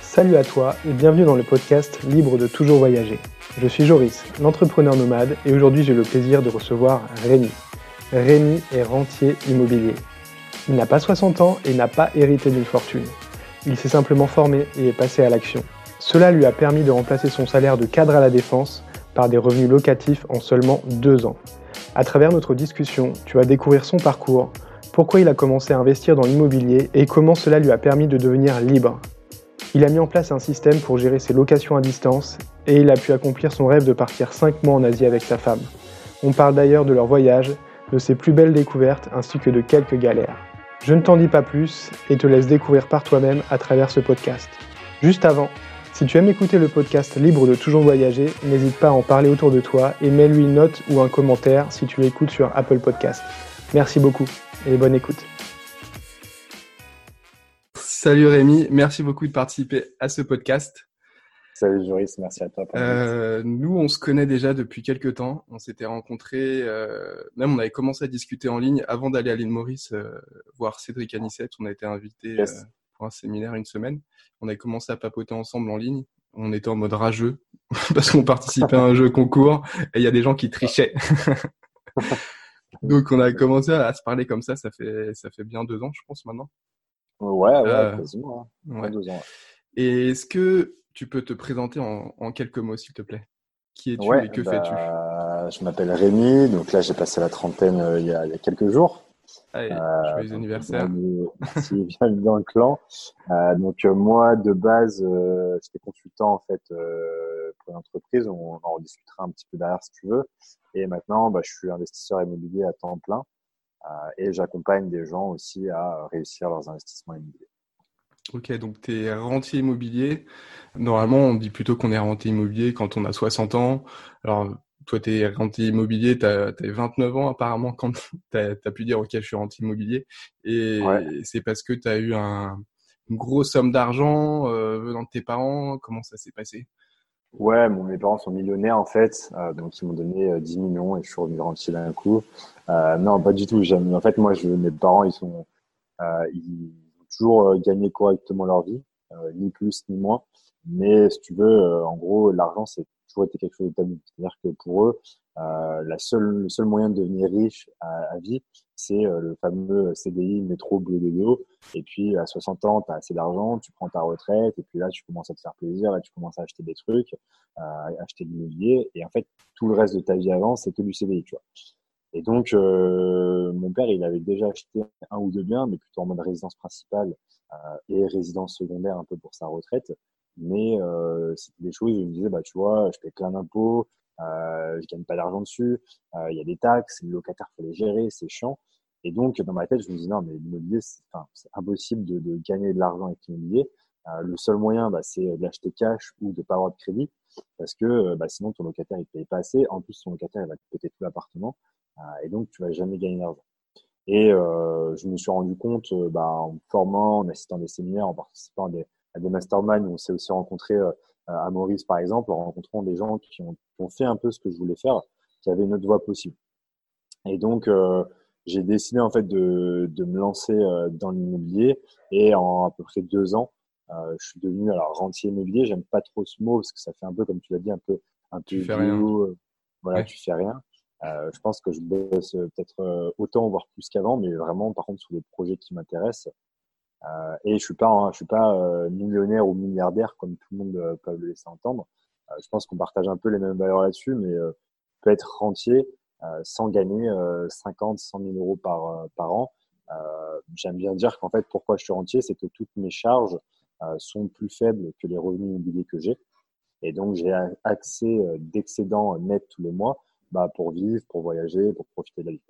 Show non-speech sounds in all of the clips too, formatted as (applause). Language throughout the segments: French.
Salut à toi et bienvenue dans le podcast Libre de toujours voyager. Je suis Joris, l'entrepreneur nomade et aujourd'hui j'ai le plaisir de recevoir Rémi. Rémi est rentier immobilier. Il n'a pas 60 ans et n'a pas hérité d'une fortune. Il s'est simplement formé et est passé à l'action. Cela lui a permis de remplacer son salaire de cadre à la défense par des revenus locatifs en seulement deux ans. À travers notre discussion, tu vas découvrir son parcours, pourquoi il a commencé à investir dans l'immobilier et comment cela lui a permis de devenir libre. Il a mis en place un système pour gérer ses locations à distance et il a pu accomplir son rêve de partir 5 mois en Asie avec sa femme. On parle d'ailleurs de leur voyage, de ses plus belles découvertes ainsi que de quelques galères. Je ne t'en dis pas plus et te laisse découvrir par toi-même à travers ce podcast. Juste avant, si tu aimes écouter le podcast Libre de toujours voyager, n'hésite pas à en parler autour de toi et mets-lui une note ou un commentaire si tu l'écoutes sur Apple Podcast. Merci beaucoup et bonne écoute. Salut Rémi, merci beaucoup de participer à ce podcast. Salut Joris, merci à toi. Euh, nous, on se connaît déjà depuis quelques temps. On s'était rencontrés, euh, même on avait commencé à discuter en ligne avant d'aller à l'île Maurice euh, voir Cédric Anissette. On a été invité euh, pour un séminaire une semaine. On avait commencé à papoter ensemble en ligne. On était en mode rageux (laughs) parce qu'on participait à un jeu concours et il y a des gens qui trichaient. (laughs) Donc on a commencé à se parler comme ça. Ça fait ça fait bien deux ans, je pense maintenant. Ouais, ouais, quasiment. Hein. Ouais. Deux ans. Et est-ce que tu peux te présenter en, en quelques mots, s'il te plaît? Qui es-tu et que bah, fais-tu? Je m'appelle Rémi, donc là j'ai passé la trentaine euh, il, y a, il, y a, quelques jours. Allez, joyeux anniversaire. Merci, (laughs) bienvenue dans le clan. Euh, donc euh, moi, de base, euh, j'étais consultant en fait pour une entreprise. On, on en rediscutera un petit peu derrière si tu veux. Et maintenant, bah, je suis investisseur immobilier à temps plein et j'accompagne des gens aussi à réussir leurs investissements immobiliers. Ok, donc tu es rentier immobilier. Normalement, on dit plutôt qu'on est rentier immobilier quand on a 60 ans. Alors, toi, tu es rentier immobilier, tu as, 29 ans apparemment quand tu as, pu dire, OK, je suis rentier immobilier. Et ouais. c'est parce que tu as eu un, une grosse somme d'argent euh, venant de tes parents. Comment ça s'est passé? Ouais, bon, mes parents sont millionnaires en fait, euh, donc ils m'ont donné euh, 10 millions et je suis revenu rentier d'un coup. Euh, non, pas du tout. En fait, moi, je, mes parents, ils sont, euh, ils toujours euh, gagner correctement leur vie, euh, ni plus ni moins. Mais si tu veux, euh, en gros, l'argent, c'est toujours été quelque chose de tabou. C'est-à-dire que pour eux, la seule, le seul moyen de devenir riche à, vie, c'est le fameux CDI, métro, boulot de dos. Et puis, à 60 ans, tu as assez d'argent, tu prends ta retraite, et puis là, tu commences à te faire plaisir, et tu commences à acheter des trucs, à acheter de l'immobilier. Et en fait, tout le reste de ta vie avant, c'est que du CDI, tu vois. Et donc, euh, mon père, il avait déjà acheté un ou deux biens, mais plutôt en mode résidence principale euh, et résidence secondaire un peu pour sa retraite. Mais euh, c'était des choses où il me disait, bah, tu vois, je paie plein d'impôts, euh, je gagne pas d'argent dessus, euh, il y a des taxes, le locataire faut les gérer, c'est chiant. Et donc, dans ma tête, je me disais, non, mais l'immobilier, c'est enfin, impossible de, de, gagner de l'argent avec l'immobilier. Euh, le seul moyen, bah, c'est de l'acheter cash ou de pas avoir de crédit, parce que bah, sinon, ton locataire, il paye pas assez. En plus, ton locataire, il va te péter tout l'appartement. Euh, et donc, tu vas jamais gagner d'argent. Et euh, je me suis rendu compte, euh, bah, en me formant, en assistant à des séminaires, en participant à des, à des masterminds, où on s'est aussi rencontré à Maurice, par exemple, en rencontrant des gens qui ont, qui ont, fait un peu ce que je voulais faire, qui avaient une autre voie possible. Et donc, euh, j'ai décidé en fait de, de me lancer dans l'immobilier et en à peu près deux ans, euh, je suis devenu alors rentier immobilier. J'aime pas trop ce mot parce que ça fait un peu, comme tu l'as dit, un peu un peu tu fais rien. voilà, ouais. tu fais rien. Euh, je pense que je bosse peut-être euh, autant, voire plus qu'avant, mais vraiment, par contre, sur des projets qui m'intéressent. Euh, et je suis pas, hein, je suis pas euh, millionnaire ou milliardaire comme tout le monde euh, peut le laisser entendre. je pense qu'on partage un peu les mêmes valeurs là-dessus, mais peut être rentier sans gagner 50, 100 000 euros par par an. J'aime bien dire qu'en fait, pourquoi je suis rentier, c'est que toutes mes charges sont plus faibles que les revenus immobiliers que j'ai. Et donc, j'ai accès d'excédents net tous les mois bah, pour vivre, pour voyager, pour profiter de la vie.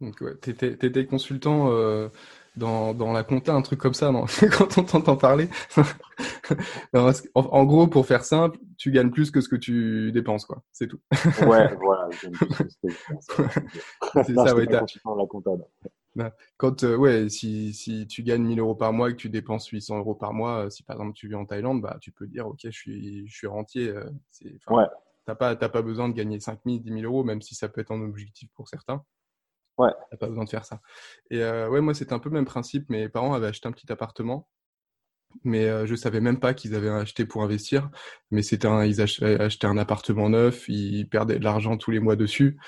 Donc, ouais, tu étais, consultant euh, dans, dans, la compta, un truc comme ça, non? (laughs) Quand on t'entend parler. (laughs) en, en, gros, pour faire simple, tu gagnes plus que ce que tu dépenses, quoi. C'est tout. ouais, voilà. C'est ça, ouais. Consultant la compta. Quand, euh, ouais, si, si tu gagnes 1000 euros par mois et que tu dépenses 800 euros par mois, si par exemple tu vis en Thaïlande, bah, tu peux dire, OK, je suis, je suis rentier. Euh, ouais. T'as pas, pas besoin de gagner 5 000, 10 000 euros, même si ça peut être un objectif pour certains. Ouais. T'as pas besoin de faire ça. Et ouais, moi, c'était un peu le même principe. Mes parents avaient acheté un petit appartement mais euh, je savais même pas qu'ils avaient acheté pour investir. Mais c'était un, ils achetaient, acheté un appartement neuf, ils perdaient de l'argent tous les mois dessus.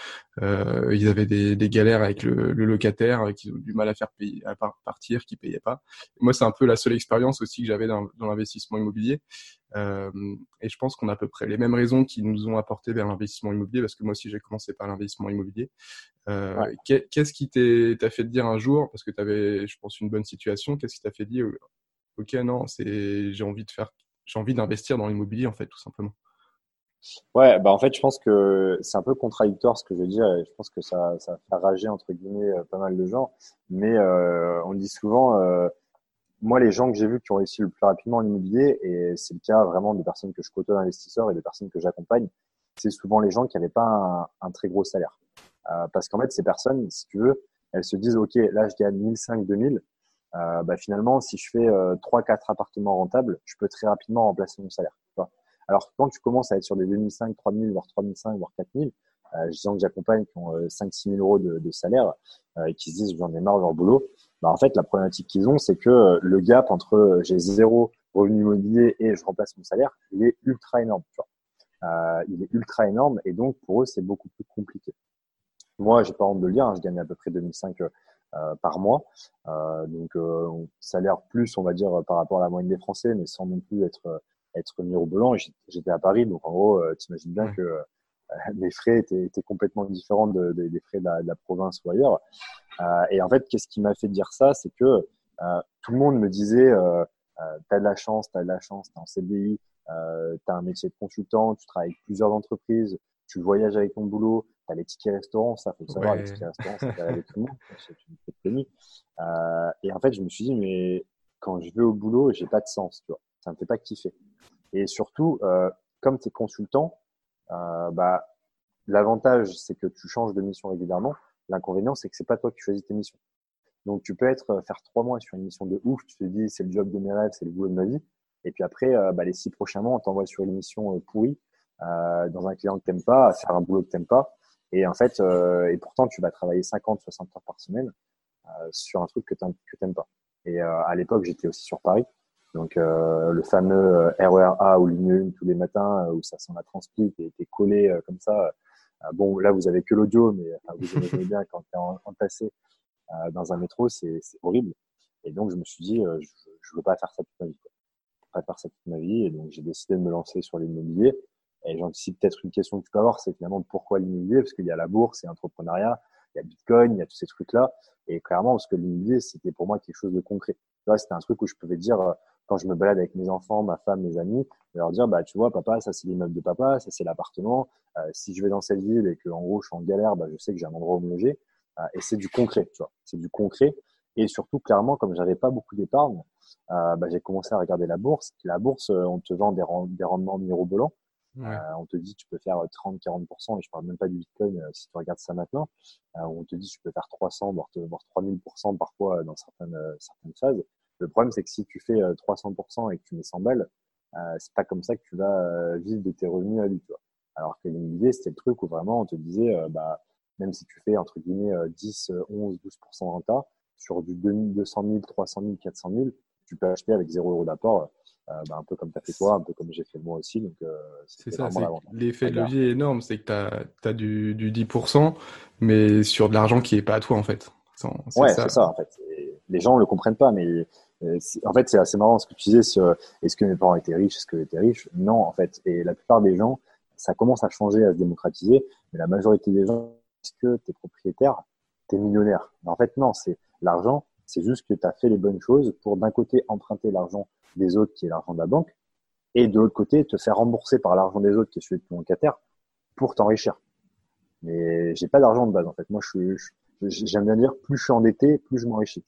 Euh, ils avaient des, des galères avec le, le locataire, euh, qui ont du mal à faire payer, à partir, qui payait pas. moi, c'est un peu la seule expérience aussi que j'avais dans, dans l'investissement immobilier. Euh, et je pense qu'on a à peu près les mêmes raisons qui nous ont apporté vers l'investissement immobilier, parce que moi aussi j'ai commencé par l'investissement immobilier. Euh, Qu'est-ce qui t'a fait te dire un jour, parce que tu avais, je pense, une bonne situation, qu'est-ce qui t'a fait dire ok, non, c'est j'ai envie de faire, j'ai envie d'investir dans l'immobilier en fait, tout simplement. Ouais, bah en fait, je pense que c'est un peu contradictoire ce que je veux dire, et je pense que ça, ça fait rager entre guillemets euh, pas mal de gens. Mais euh, on dit souvent, euh, moi, les gens que j'ai vus qui ont réussi le plus rapidement en immobilier, et c'est le cas vraiment des personnes que je côtoie d'investisseurs et des personnes que j'accompagne, c'est souvent les gens qui n'avaient pas un, très gros salaire. Euh, parce qu'en fait, ces personnes, si tu veux, elles se disent, ok, là, je gagne 1005, 2000, euh, bah, finalement, si je fais euh, 3-4 appartements rentables, je peux très rapidement remplacer mon salaire. Alors, quand tu commences à être sur des 2005, 3000, voire 3005, voire 4000, euh, gens que j'accompagne qui ont 5-6 euh, 000 euros de, de salaire euh, et qui se disent j'en ai marre de leur boulot, bah, en fait, la problématique qu'ils ont, c'est que euh, le gap entre j'ai zéro revenu immobilier et je remplace mon salaire, il est ultra énorme. Tu vois. il est ultra énorme et donc pour eux, c'est beaucoup plus compliqué. Moi, j'ai pas honte de le dire, hein, je gagne à peu près 2005 euh, par mois. Euh, donc euh, salaire plus, on va dire, par rapport à la moyenne des Français, mais sans non plus être être mirobolant. J'étais à Paris, donc en gros, tu imagines bien que (laughs) les frais étaient, étaient, complètement différents de, de, des frais de la, de la, province ou ailleurs. Euh, et en fait, qu'est-ce qui m'a fait dire ça? C'est que euh, tout le monde me disait euh, T'as de la chance, t'as de la chance, t'es en CDI, euh, t'as un métier de consultant, tu travailles avec plusieurs entreprises, tu voyages avec ton boulot, tu as les tickets restaurants, ça faut le savoir, les tickets restaurants, fait (laughs) rêver tout le monde, c'est une euh, et en fait, je me suis dit, mais quand je vais au boulot, j'ai pas de sens, tu vois, ça me fait pas kiffer. Et surtout, euh, comme tu es consultant, euh, bah, l'avantage, c'est que tu changes de mission régulièrement. L'inconvénient, c'est que c'est pas toi qui choisis tes missions. Donc, tu peux être faire trois mois sur une mission de ouf, tu te dis, c'est le job de mes rêves, c'est le boulot de ma vie. Et puis après, euh, bah, les six prochains mois, on t'envoie sur une mission euh, pourrie euh, dans un client que t'aimes pas, à faire un boulot que t'aimes pas. Et en fait, euh, et pourtant, tu vas travailler 50, 60 heures par semaine euh, sur un truc que t'aimes pas. Et euh, à l'époque, j'étais aussi sur Paris. Donc, euh, le fameux RER ou ligne 1 tous les matins où ça sent la transpi et t'es collé comme ça. bon, là, vous avez que l'audio, mais vous imaginez bien quand t'es entassé dans un métro, c'est horrible. Et donc, je me suis dit, je, je veux pas faire ça toute ma vie. Quoi. Pas faire ça toute ma vie. Et donc, j'ai décidé de me lancer sur l'immobilier. Et j'anticipe peut-être une question que tu peux avoir, c'est finalement pourquoi l'immobilier? Parce qu'il y a la bourse, il l'entrepreneuriat, il y a Bitcoin, il y a tous ces trucs-là. Et clairement, parce que l'immobilier, c'était pour moi quelque chose de concret. Vois, c'était un truc où je pouvais dire, euh, quand je me balade avec mes enfants, ma femme, mes amis, leur dire, bah, tu vois, papa, ça c'est l'immeuble de papa, ça c'est l'appartement. Euh, si je vais dans cette ville et que en gros je suis en galère, bah, je sais que j'ai un endroit où me loger. Euh, et c'est du concret, tu vois. C'est du concret. Et surtout, clairement, comme j'avais pas beaucoup d'épargne, euh, bah, j'ai commencé à regarder la bourse. La bourse, on te vend des, des rendements mirobolants. Euh, on te dit tu peux faire 30-40%, et je parle même pas du Bitcoin euh, si tu regardes ça maintenant. Euh, on te dit tu peux faire 300, voire, voire 3000% parfois dans certaines, certaines phases. Le problème, c'est que si tu fais 300% et que tu mets 100 balles, c'est pas comme ça que tu vas vivre de tes revenus à lui. Tu vois. Alors que l'immobilier, c'était le truc où vraiment on te disait, bah, même si tu fais entre guillemets 10, 11, 12% de renta, sur du 200 000, 300 000, 400 000, tu peux acheter avec 0 euros d'apport euh, bah, un peu comme tu as fait toi, un peu comme j'ai fait moi aussi. Donc, euh, c'est ça, l'effet de levier est énorme, c'est que tu as, du, du 10%, mais sur de l'argent qui n'est pas à toi en fait. ouais, c'est ça en fait. les gens ne le comprennent pas, mais euh, en fait, c'est assez marrant ce que tu disais sur est-ce que mes parents étaient riches, est-ce que j'étais riche? Non, en fait. Et la plupart des gens, ça commence à changer, à se démocratiser, mais la majorité des gens, est-ce que tu es propriétaire, tu es millionnaire En fait, non, c'est l'argent, c'est juste que tu as fait les bonnes choses pour d'un côté emprunter l'argent des autres qui est l'argent de la banque et de l'autre côté te faire rembourser par l'argent des autres qui est celui de ton locataire pour t'enrichir. Mais j'ai pas d'argent de base en fait. Moi, je j'aime bien dire, plus je suis endetté, plus je m'enrichis.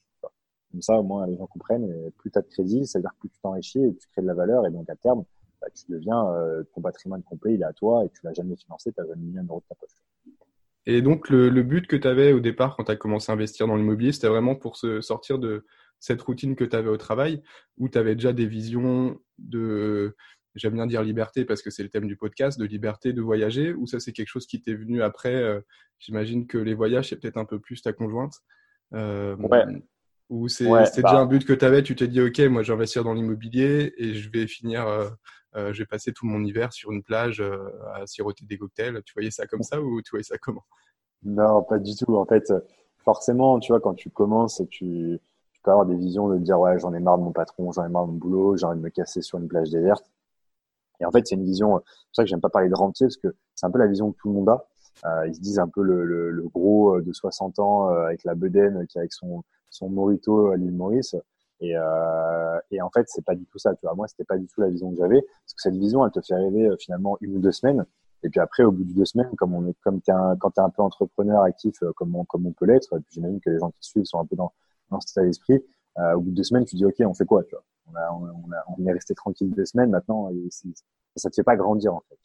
Comme ça, au moins, les gens comprennent. Et plus tu as de crédit, c'est-à-dire plus tu t'enrichis tu crées de la valeur. Et donc, à terme, bah, tu deviens, euh, ton patrimoine complet, il est à toi et tu l'as jamais financé, tu n'as jamais mis un de ta poche. Et donc, le, but que tu avais au départ quand tu as commencé à investir dans l'immobilier, c'était vraiment pour se sortir de, cette routine que tu avais au travail, où tu avais déjà des visions de, j'aime bien dire liberté parce que c'est le thème du podcast, de liberté de voyager, ou ça c'est quelque chose qui t'est venu après, euh, j'imagine que les voyages, c'est peut-être un peu plus ta conjointe. Euh, ouais. Ou c'est c'était déjà bah un but que tu avais, tu t'es dit, OK, moi, je vais investir dans l'immobilier et je vais finir, euh, euh, je vais passer tout mon hiver sur une plage à siroter des cocktails. Tu voyais ça comme ça ou tu voyais ça comment? Non, pas du tout. En fait, forcément, tu vois, quand tu commences, tu, tu peux avoir des visions de dire, ouais, j'en ai marre de mon patron, j'en ai marre de mon boulot, j'ai envie de me casser sur une plage déserte. Et en fait, c'est une vision, c'est pour ça que j'aime pas parler de rentier, parce que c'est un peu la vision que tout le monde a. Euh, ils se disent un peu le, le, le gros euh, de 60 ans euh, avec la bedaine qui est avec son, son morito à l'île Maurice. Et, euh, et, en fait, c'est pas du tout ça. Tu vois, moi, c'était pas du tout la vision que j'avais, parce que cette vision, elle te fait rêver finalement une ou deux semaines. Et puis après, au bout de deux semaines, comme on est, comme t'es un, quand t'es un peu entrepreneur actif, comme on, comme on peut l'être, et puis j'imagine que les gens qui te suivent sont un peu dans, dans cet état d'esprit. Euh, au bout de deux semaines, tu dis ok, on fait quoi, tu vois? On, a, on, a, on, est resté tranquille deux semaines. Maintenant, ça te fait pas grandir en fait.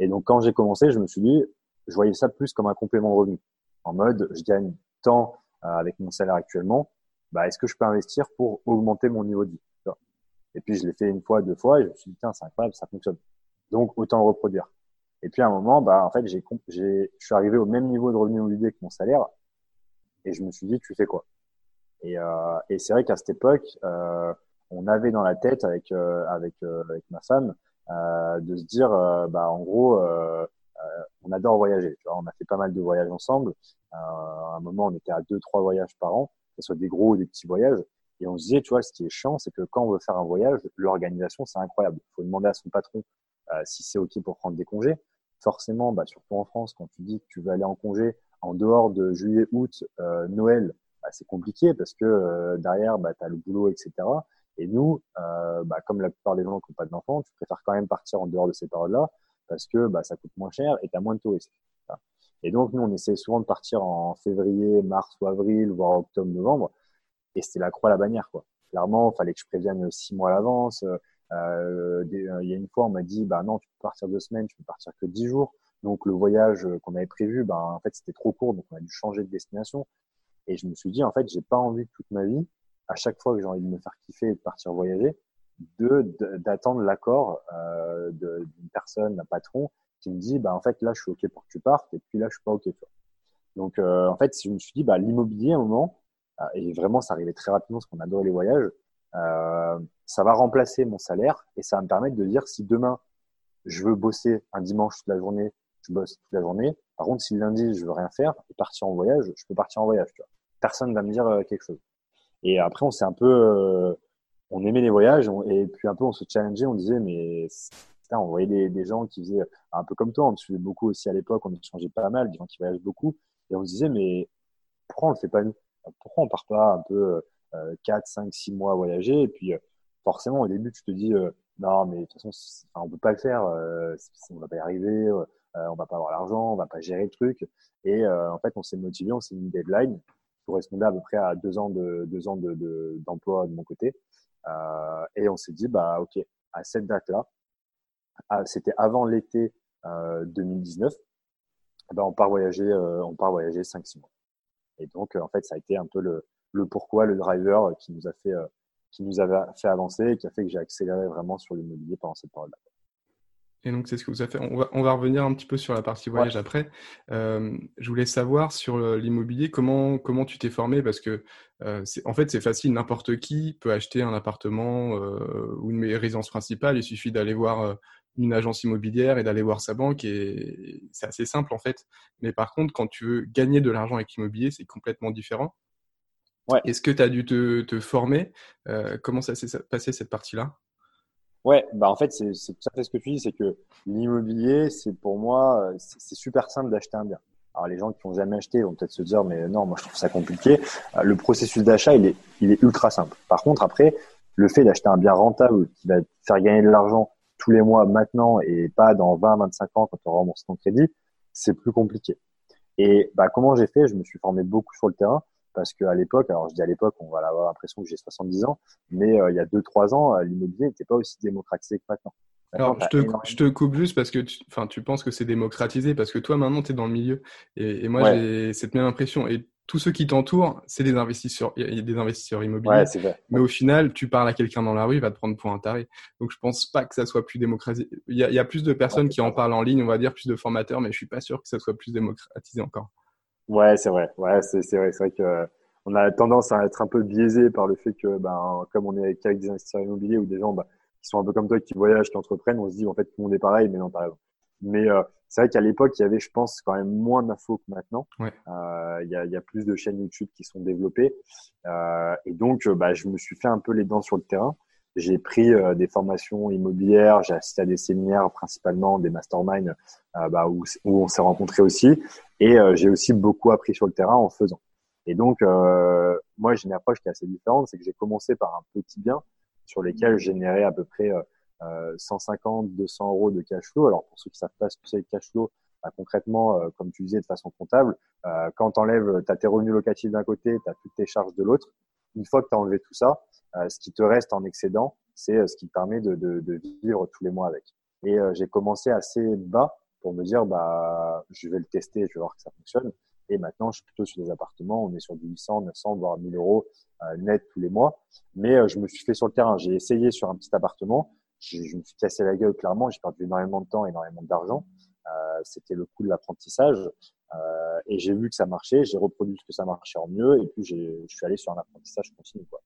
Et donc quand j'ai commencé, je me suis dit, je voyais ça plus comme un complément de revenu. En mode, je gagne tant euh, avec mon salaire actuellement, bah, est-ce que je peux investir pour augmenter mon niveau de vie Et puis je l'ai fait une fois, deux fois, et je me suis dit, tiens, c'est incroyable, ça fonctionne. Donc autant le reproduire. Et puis à un moment, bah, en fait, j'ai, j'ai, je suis arrivé au même niveau de revenu immobilier que mon salaire, et je me suis dit, tu fais quoi? Et, euh, et c'est vrai qu'à cette époque, euh, on avait dans la tête avec euh, avec euh, avec ma femme euh, de se dire, bah en gros euh, on adore voyager. Tu vois, on a fait pas mal de voyages ensemble. Euh, à un moment, on était à deux, trois voyages par an, que ce soit des gros ou des petits voyages. Et on se disait, tu vois, ce qui est chiant, c'est que quand on veut faire un voyage, l'organisation, c'est incroyable. Il faut demander à son patron euh, si c'est OK pour prendre des congés. Forcément, bah, surtout en France, quand tu dis que tu veux aller en congé en dehors de juillet, août, euh, Noël, bah, c'est compliqué parce que euh, derrière, bah, tu as le boulot, etc. Et nous, euh, bah, comme la plupart des gens qui n'ont pas d'enfants, tu préfères quand même partir en dehors de ces périodes-là parce que bah, ça coûte moins cher et tu as moins de touristes. Et donc, nous, on essaie souvent de partir en février, mars ou avril, voire octobre, novembre. Et c'était la croix à la bannière, quoi. Clairement, il fallait que je prévienne six mois à l'avance. Euh, euh il y a une fois, on m'a dit, bah non, tu peux partir deux semaines, tu peux partir que dix jours. Donc, le voyage qu'on avait prévu, bah, en fait, c'était trop court, donc on a dû changer de destination. Et je me suis dit, en fait, j'ai pas envie toute ma vie, à chaque fois que j'ai envie de me faire kiffer et de partir voyager, de d'attendre l'accord euh, d'une personne, d'un patron, qui me dit bah en fait là je suis ok pour que tu partes et puis là je suis pas ok. Donc euh, en fait je me suis dit bah l'immobilier à un moment euh, et vraiment ça arrivait très rapidement parce qu'on adorait les voyages, euh, ça va remplacer mon salaire et ça va me permettre de dire si demain je veux bosser un dimanche toute la journée, je bosse toute la journée. Par contre si lundi je veux rien faire et partir en voyage, je peux partir en voyage. Tu vois. Personne va me dire euh, quelque chose. Et après on s'est un peu on aimait les voyages et puis un peu on se challengeait, on disait mais on voyait des, des, gens qui faisaient un peu comme toi, on suivait beaucoup aussi à l'époque, on échangeait pas mal, des gens qui voyagent beaucoup et on se disait mais pourquoi on le fait pas nous? Pourquoi on part pas un peu euh, 4, 5, 6 mois à voyager et puis euh, forcément au début tu te dis euh, non mais de toute façon on peut pas le faire, euh, on va pas y arriver, euh, on va pas avoir l'argent, on va pas gérer le truc et en fait on s'est motivé, on s'est mis une deadline correspondait à peu près à deux ans de deux ans de d'emploi de, mon côté et on s'est dit, bah, OK, à cette date-là, c'était avant l'été 2019, euh, ben, on part voyager, euh, on part voyager 5-6 mois. Et donc, en fait, ça a été un peu le, le pourquoi, le driver qui nous a fait, qui nous avait fait avancer et qui a fait que j'ai accéléré vraiment sur l'immobilier pendant cette période-là. Et donc, c'est ce que vous avez fait. On va, on va, revenir un petit peu sur la partie voyage après. Euh, je voulais savoir sur l'immobilier, comment, comment tu t'es formé? Parce que, euh, en fait, c'est facile. N'importe qui peut acheter un appartement euh, ou une résidence principale. Il suffit d'aller voir euh, une agence immobilière et d'aller voir sa banque. Et c'est assez simple, en fait. Mais par contre, quand tu veux gagner de l'argent avec l'immobilier, c'est complètement différent. Ouais. Est-ce que tu as dû te, te former? Euh, Comment ça s'est passé cette partie-là? Ouais, bah en fait, c'est tout à fait ce que tu dis, c'est que l'immobilier, c'est pour moi, c'est super simple d'acheter un bien. Alors les gens qui n'ont jamais acheté vont peut-être se dire, mais non, moi je trouve ça compliqué. Euh, le processus d'achat, il est, il est ultra simple. Par contre, après, le fait d'acheter un bien rentable qui va faire gagner de l'argent tous les mois maintenant et pas dans 20, 25 ans quand tu rembourses ton crédit, c'est plus compliqué. Et bah, comment j'ai fait? Je me suis formé beaucoup sur le terrain parce qu'à l'époque, alors je dis à l'époque, on va avoir l'impression que j'ai 70 ans, mais euh, il y a 2-3 ans, euh, l'immobilier n'était pas aussi démocratisé que maintenant. alors, je te, je te, coupe juste parce que tu, tu penses que c'est démocratisé, parce que toi, maintenant, tu es dans le milieu. Et, moi, j'ai cette même impression. Et tous ceux qui t'entourent, c'est des investisseurs, il y a des investisseurs immobiliers. Ouais, mais au final, tu parles à quelqu'un dans la rue, il va te prendre pour un taré. Donc, je pense pas que ça soit plus démocratisé. Il y a, il y a plus de personnes qui en parlent en ligne, on va dire, plus de formateurs, mais je suis pas sûr que ça soit plus démocratisé encore. Ouais, c'est vrai. Ouais, c'est vrai. C'est vrai que on a tendance à être un peu biaisé par le fait que, ben, comme on est qu'avec des investisseurs immobiliers ou des gens bah, qui sont un peu comme toi, qui voyagent, qui entreprennent, on se dit en fait tout le monde est pareil, mais non, pas raison. Mais euh, c'est vrai qu'à l'époque, il y avait, je pense, quand même moins d'infos que maintenant. Euh, il, y a, il y a plus de chaînes YouTube qui sont développées. Euh, et donc, euh, bah, je me suis fait un peu les dents sur le terrain. J'ai pris euh, des formations immobilières, j'ai assisté à des séminaires, principalement des masterminds, euh, bah, où, on s'est rencontrés aussi. Et j'ai aussi beaucoup appris sur le terrain en faisant. Et donc, moi, j'ai une approche qui est assez différente. C'est que j'ai commencé par un petit bien sur lesquels je générais à peu près 150, 200 euros de cash flow. Alors pour ceux qui savent pas ce que c'est le cash flow, bah, concrètement, euh, comme tu disais de façon comptable, euh, quand tu enlèves, tu as tes revenus locatifs d'un côté, tu as toutes tes charges de l'autre. Une fois que tu as enlevé tout ça, euh, ce qui te reste en excédent, c'est ce qui te permet de, de, de, vivre tous les mois avec. Et j'ai commencé assez bas pour me dire, bah, je vais le tester, je vais voir que ça fonctionne. Et maintenant, je suis plutôt sur des appartements. On est sur du 800, 900, voire 1000 euros net tous les mois. Mais je me suis fait sur le terrain. J'ai essayé sur un petit appartement je, je, me suis cassé la gueule clairement. J'ai perdu énormément de temps, énormément d'argent. Euh, C'était le coût de l'apprentissage. Euh, et j'ai vu que ça marchait. J'ai reproduit ce que ça marchait en mieux. Et puis, je suis allé sur un apprentissage continu. Quoi.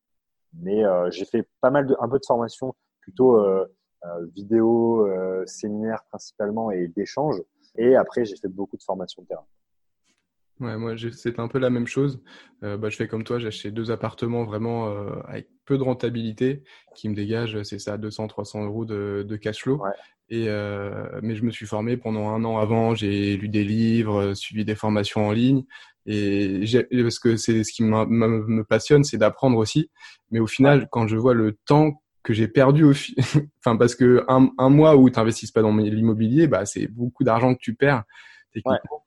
Mais euh, j'ai fait pas mal de, un peu de formation, plutôt euh, euh vidéo, séminaire principalement et d'échanges. Et après, j'ai fait beaucoup de formation de terrain. Ouais, moi, c'est un peu la même chose. Euh, bah, je fais comme toi, j'ai acheté deux appartements vraiment euh, avec peu de rentabilité qui me dégagent, c'est ça, 200, 300 euros de, de cash flow. Et, euh, mais je me suis formé pendant un an avant, j'ai lu des livres, suivi des formations en ligne. Et parce que c'est ce qui me passionne, c'est d'apprendre aussi. Mais au final, quand je vois le temps que j'ai perdu au (laughs) enfin parce que un, un mois où tu n'investis pas dans l'immobilier, bah c'est beaucoup d'argent que tu perds techniquement.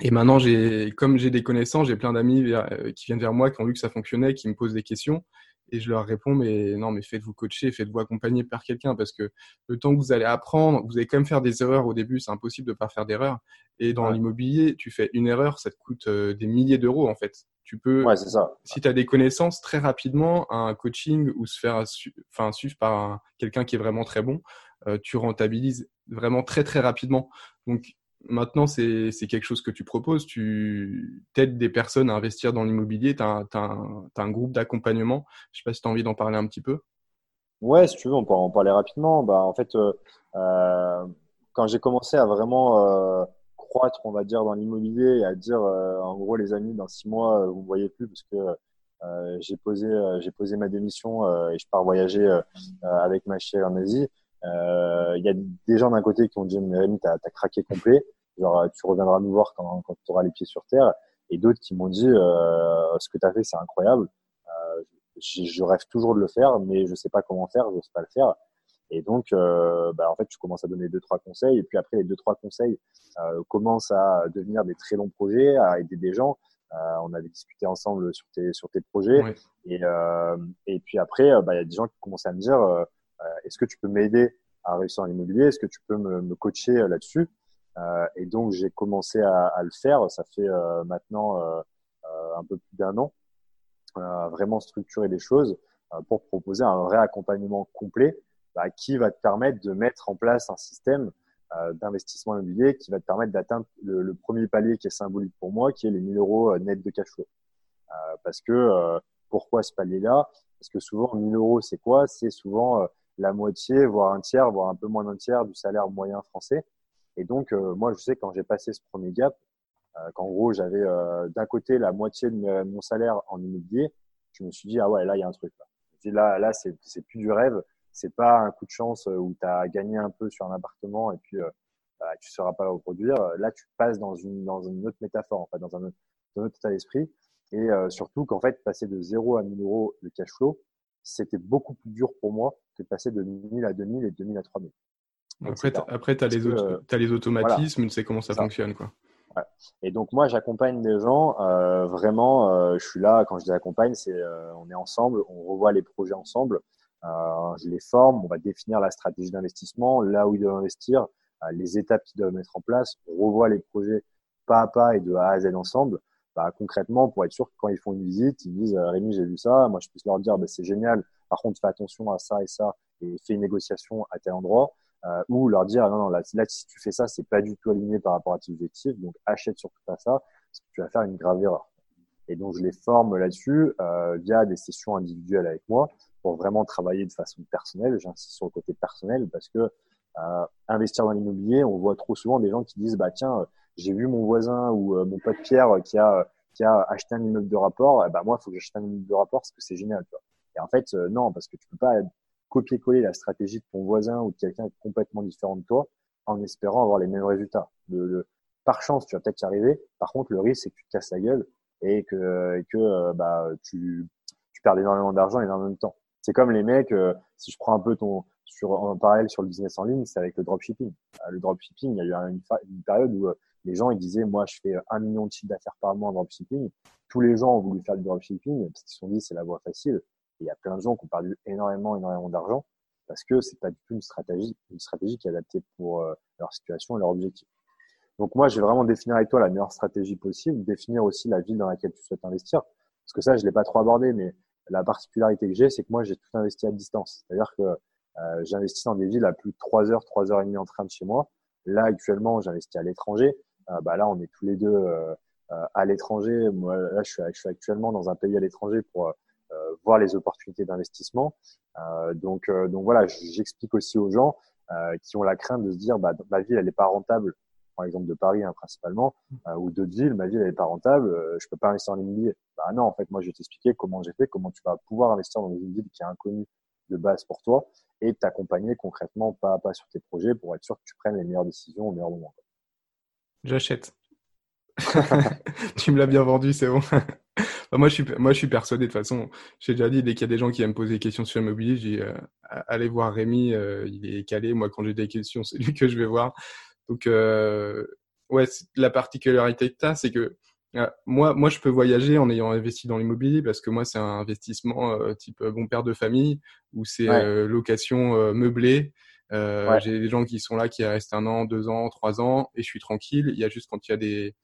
Et maintenant, j'ai, comme j'ai des connaissances, j'ai plein d'amis euh, qui viennent vers moi, qui ont vu que ça fonctionnait, qui me posent des questions. Et je leur réponds, mais non, mais faites-vous coacher, faites-vous accompagner par quelqu'un parce que le temps que vous allez apprendre, vous allez quand même faire des erreurs au début, c'est impossible de pas faire d'erreurs. Et dans l'immobilier, tu fais une erreur, ça te coûte euh, des milliers d'euros en fait. Tu peux, ouais, ça. si tu as des connaissances, très rapidement, un coaching ou se faire enfin, suivre par quelqu'un qui est vraiment très bon, euh, tu rentabilises vraiment très très rapidement. Donc maintenant, c'est quelque chose que tu proposes. Tu aides des personnes à investir dans l'immobilier. Tu as, un groupe d'accompagnement. Je ne sais pas si tu as envie d'en parler un petit peu. Ouais, si tu veux, on peut en parler rapidement. Bah, en fait, euh, euh quand j'ai commencé à vraiment euh, croître, on va dire, dans l'immobilier et à dire, en gros, les amis, dans six mois, vous ne me voyez plus parce que j'ai posé, posé ma démission et je pars voyager avec ma chérie en Asie. Il y a des gens d'un côté qui ont dit, mais Rémi, t'as as craqué complet genre tu reviendras nous voir quand, quand tu auras les pieds sur terre. Et d'autres qui m'ont dit euh, ce que tu as fait, c'est incroyable. Euh, je, je, rêve toujours de le faire, mais je sais pas comment faire, je sais pas le faire. Et donc, euh, bah, en fait, tu commences à donner deux trois conseils, et puis après les deux trois conseils euh, commencent à devenir des très longs projets, à aider des gens. Euh, on avait discuté ensemble sur tes sur tes projets, et euh, et puis après, euh, bah, il y a des gens qui commencent à me dire, euh, est-ce que tu peux m'aider à réussir en immobilier Est-ce que tu peux me, me coacher là-dessus? Euh, et donc j'ai commencé à, à, le faire. Ça fait euh, maintenant euh, un peu plus d'un an, vraiment structurer les choses pour proposer un vrai accompagnement complet bah, qui va te permettre de mettre en place un système d'investissement immobilier qui va te permettre d'atteindre le, le, premier palier qui est symbolique pour moi, qui est les 1000 euros net de cash flow. Euh, parce que euh, pourquoi ce palier-là? Parce que souvent 1000 euros, c'est quoi? C'est souvent euh, la moitié, voire un tiers, voire un peu moins d'un tiers du salaire moyen français. Et donc, euh, moi, je sais quand j'ai passé ce premier gap, euh, qu'en gros, j'avais euh, d'un côté la moitié de mon salaire en immobilier, je me suis dit, ah ouais, là, il y a un truc. Là, là, là c'est, c'est plus du rêve. C'est pas un coup de chance où tu as gagné un peu sur un appartement et puis bah, tu ne sauras pas reproduire. Là, tu passes dans une, dans une autre métaphore, en fait, dans un autre, dans un autre état d'esprit. Et surtout qu'en fait, passer de 0 à 1000 euros de cash flow, c'était beaucoup plus dur pour moi que de passer de 1000 à 2000 et de 2000 à 3000. Après, après tu as, as, les automatismes, tu sais comment ça, fonctionne. Quoi. Ouais. Et donc, moi, j'accompagne des gens. Euh, vraiment, euh, je suis là, quand je dis accompagne, c'est euh, on est ensemble, on revoit les projets ensemble. Euh, je les forme, on va définir la stratégie d'investissement, là où ils doivent investir, euh, les étapes qu'ils doivent mettre en place. On revoit les projets pas à pas et de A à Z ensemble. Bah, concrètement, pour être sûr que quand ils font une visite, ils disent Rémi, j'ai vu ça. Moi, je puisse leur dire bah, c'est génial. Par contre, fais attention à ça et ça et fais une négociation à tel endroit. euh, ou leur dire non non là, si tu fais ça c'est pas du tout aligné par rapport à tes objectifs donc achète surtout pas ça parce que tu vas faire une grave erreur et donc je les forme là-dessus euh, via des sessions individuelles avec moi pour vraiment travailler de façon personnelle j'insiste sur le côté personnel parce que euh, investir dans l'immobilier on voit trop souvent des gens qui disent bah tiens j'ai vu mon voisin ou euh, mon pote Pierre qui a qui a acheté un immeuble de rapport, eh ben moi, il faut que j'achète un immeuble de rapport parce que c'est génial. Tu. Et en fait, euh, non, parce que tu peux pas copier-coller la stratégie de ton voisin ou de quelqu'un complètement différent de toi en espérant avoir les mêmes résultats. Par chance, tu vas peut-être y arriver. Par contre, le risque, c'est que tu te casses la gueule et que, et que euh, bah, tu, tu perds énormément d'argent et énormément de temps. C'est comme les mecs, euh, si je prends un peu ton, sur, en parallèle sur le business en ligne, c'est avec le dropshipping. le dropshipping, il y a eu une, une période où les gens ils disaient moi je fais un million de chiffres d'affaires par mois en dropshipping. Tous les gens ont voulu faire du dropshipping parce qu'ils se sont dit c'est la voie facile. Il y a plein de gens qui ont perdu énormément énormément d'argent parce que c'est pas du tout une stratégie une stratégie qui est adaptée pour euh, leur situation et leur objectif. Donc moi je vais vraiment définir avec toi la meilleure stratégie possible, définir aussi la ville dans laquelle tu souhaites investir parce que ça je l'ai pas trop abordé mais la particularité que j'ai c'est que moi j'ai tout investi à distance. C'est-à-dire que euh, j'investis dans des villes à plus de 3 heures, 3 heures et demie en train de chez moi. Là, actuellement, j'investis à l'étranger. Euh, bah là, on est tous les deux euh, euh, à l'étranger. Moi, là, je suis, je suis, actuellement dans un pays à l'étranger pour voir les opportunités d'investissement. donc, donc voilà, j'explique aussi aux gens qui ont la crainte de se dire, bah, ma ville, elle n'est pas rentable par exemple de Paris hein, principalement, ou d'autres villes, ma ville elle est pas rentable, euh, je peux pas investir en immobilier. Bah non, en fait, moi je vais t'expliquer comment j'ai fait, comment tu vas pouvoir investir dans une ville qui est inconnue de base pour toi et t'accompagner concrètement pas à pas sur tes projets pour être sûr que tu prennes les meilleures décisions au meilleur moment. J'achète. (laughs) tu me l'as bien vendu, c'est bon. Moi, je suis, moi, je suis persuadé de toute façon. J'ai déjà dit, dès qu'il y a des gens qui viennent me poser des questions sur l'immobilier, j'ai euh, allez voir Rémi, euh, il est calé. Moi, quand j'ai des questions, (laughs) c'est lui que je vais voir. Donc, euh, ouais, la particularité que tu as, c'est que moi, moi, je peux voyager en ayant investi dans l'immobilier parce que moi, c'est un investissement type bon père de famille ou c'est location meublée. J'ai des gens qui sont là, qui restent un an, deux ans, trois ans, et je suis tranquille. Il y a juste quand il y a des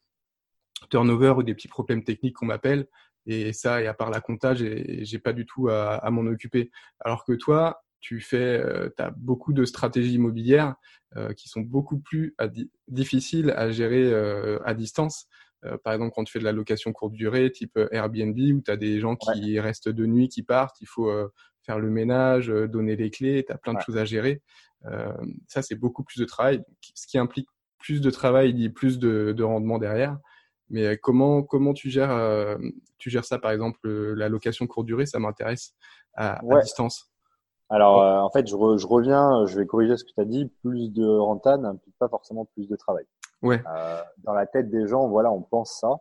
turnovers ou des petits problèmes techniques qu'on m'appelle. Et ça, et à part la compta, j'ai pas du tout à, à m'en occuper. Alors que toi, tu fais, euh, as beaucoup de stratégies immobilières euh, qui sont beaucoup plus difficiles à gérer euh, à distance. Euh, par exemple, quand tu fais de la location courte durée, type Airbnb, où tu as des gens qui restent de nuit, qui partent, il faut faire le ménage, donner les clés, tu as plein de choses à gérer. Ça, c'est beaucoup plus de travail. Ce qui implique plus de travail dit plus de, de rendement derrière. Mais euh, comment comment tu gères euh, tu gères ça par exemple la location courte durée ça m'intéresse à, distance. Alors en fait je, je, reviens je vais corriger ce que tu as dit plus de renta n'implique pas forcément plus de travail. Ouais. dans la tête des gens voilà on pense ça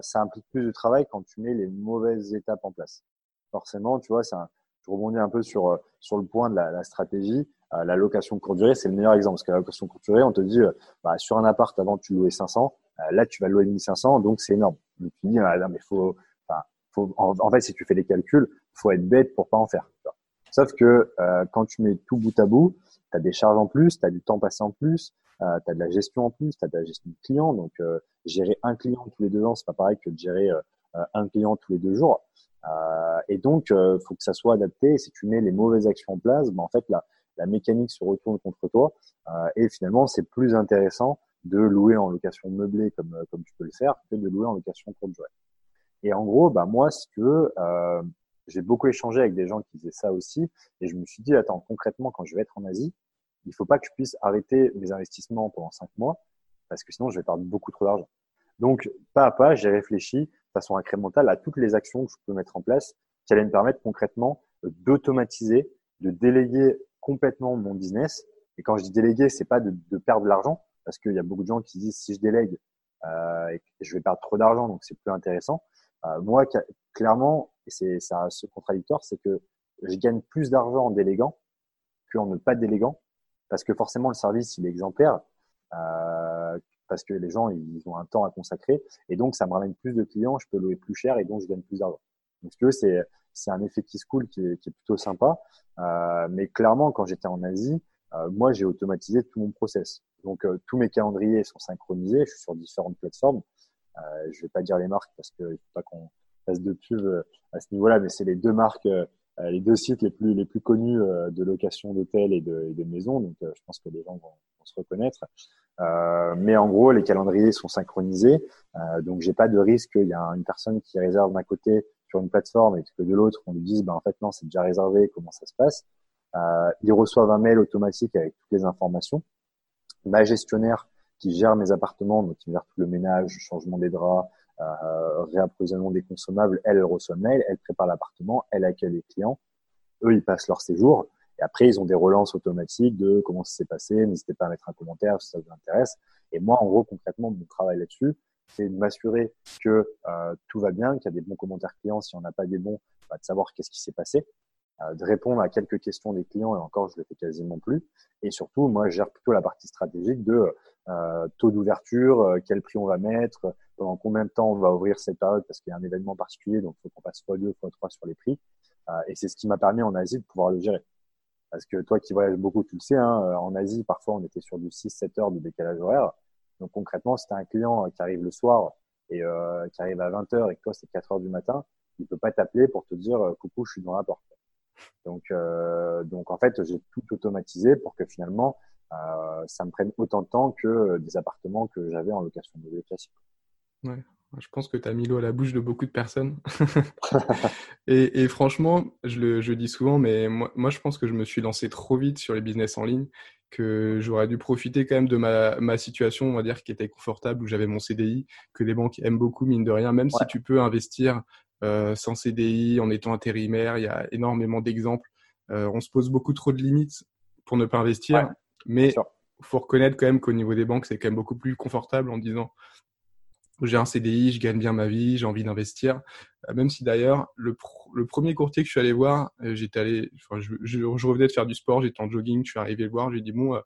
ça implique plus de travail quand tu mets les mauvaises étapes en place. Forcément tu vois c'est je rebondis un peu sur sur le point de la, la stratégie. Euh, la location courte durée, c'est le meilleur exemple parce que la location courte durée, on te dit, euh, bah, sur un appart avant tu louais 500, euh, là tu vas louer 1500, donc c'est énorme. Donc tu dis, ah, mais faut, enfin, faut, en, fait, si tu fais les calculs, faut être bête pour pas en faire. Sauf que quand tu mets tout bout à bout, tu as des charges en plus, tu as du temps passé en plus, euh, tu as de la gestion en plus, tu as de la gestion de client. Donc, gérer un client tous les deux ans, c'est pas pareil que de gérer un client tous les deux jours. Euh, et donc, euh, faut que ça soit adapté. Et si tu mets les mauvaises actions en place, ben, en fait, la, mécanique se retourne contre toi. Euh, et finalement, c'est plus intéressant de louer en location meublée comme, euh, comme tu peux le faire que de louer en location courte durée. Et en gros, bah, moi, tu veux, euh, j'ai beaucoup échangé avec des gens qui faisaient ça aussi. Et je me suis dit, attends, concrètement, quand je vais être en Asie, il faut pas que je puisse arrêter mes investissements pendant cinq mois parce que sinon, je vais perdre beaucoup trop d'argent. Donc, pas à pas, j'ai réfléchi de façon incrémentale à toutes les actions que je peux mettre en place qui allaient me permettre concrètement d'automatiser, de déléguer complètement mon business. Et quand je dis déléguer, c'est pas de, de perdre l'argent, parce qu'il y a beaucoup de gens qui disent si je délègue, euh, je vais perdre trop d'argent, donc c'est plus intéressant. Euh, moi, clairement, et c'est ça ce contradictoire, c'est que je gagne plus d'argent en déléguant qu'en ne pas déléguant, parce que forcément le service il est exemplaire, euh, parce que les gens ils ont un temps à consacrer, et donc ça me ramène plus de clients, je peux louer plus cher et donc je gagne plus d'argent. Donc c'est c'est un effet qui se coule qui est, qui est plutôt sympa. Euh, mais clairement, quand j'étais en Asie, euh, moi, j'ai automatisé tout mon process. Donc, euh, tous mes calendriers sont synchronisés. Je suis sur différentes plateformes. Euh, je vais pas dire les marques parce qu'il faut pas qu'on fasse de pub à ce niveau-là, mais c'est les deux marques les deux sites les plus les plus connus de location d'hôtels et de, de maisons. Donc, je pense que les gens vont, se reconnaître. mais en gros, les calendriers sont synchronisés, donc j'ai pas de risque qu'il y a une personne qui réserve d'un côté sur une plateforme et que de l'autre on lui dise, ben en fait non, c'est déjà réservé, comment ça se passe? ils reçoivent un mail automatique avec toutes les informations. Ma gestionnaire qui gère mes appartements, donc qui gère tout le ménage, changement des draps, euh, réapprovisionnement des consommables, elle, elle reçoit le mail, elle prépare l'appartement, elle accueille les clients. Eux, ils passent leur séjour. Et après, ils ont des relances automatiques de comment ça s'est passé. N'hésitez pas à mettre un commentaire si ça vous intéresse. Et moi, en gros, concrètement, mon travail là-dessus, c'est de m'assurer que euh, tout va bien, qu'il y a des bons commentaires clients. Si on n'a pas des bons, bah, de savoir qu'est-ce qui s'est passé, euh, de répondre à quelques questions des clients. Et encore, je le fais quasiment plus. Et surtout, moi, je gère plutôt la partie stratégique de euh, taux d'ouverture, euh, quel prix on va mettre, pendant combien de temps on va ouvrir cette période parce qu'il y a un événement particulier, donc il faut qu'on passe fois deux, fois trois sur les prix. Euh, et c'est ce qui m'a permis en Asie de pouvoir le gérer. Parce que toi qui voyages beaucoup, tu le sais, hein, en Asie, parfois on était sur du 6-7 heures de décalage horaire. Donc concrètement, si tu un client qui arrive le soir et euh, qui arrive à 20 heures et que toi c'est 4 heures du matin, il peut pas t'appeler pour te dire coucou, je suis dans la porte. Donc, euh, donc en fait, j'ai tout automatisé pour que finalement, euh, ça me prenne autant de temps que des appartements que j'avais en location de classique. Ouais. Je pense que tu as mis l'eau à la bouche de beaucoup de personnes. (laughs) et, et, franchement, je le je dis souvent, mais moi, moi, je pense que je me suis lancé trop vite sur les business en ligne, que j'aurais dû profiter quand même de ma, ma, situation, on va dire, qui était confortable, où j'avais mon CDI, que les banques aiment beaucoup, mine de rien, même si tu peux investir euh, sans CDI, en étant intérimaire, il y a énormément d'exemples. Euh, on se pose beaucoup trop de limites pour ne pas investir. Mais il faut reconnaître quand même qu'au niveau des banques, c'est quand même beaucoup plus confortable en disant j'ai un CDI, je gagne bien ma vie, j'ai envie d'investir. Euh, même si d'ailleurs, le, le, premier courtier que je suis allé voir, euh, j'étais allé, enfin, je, je, revenais de faire du sport, j'étais en jogging, je suis arrivé le voir, j'ai dit bon, euh,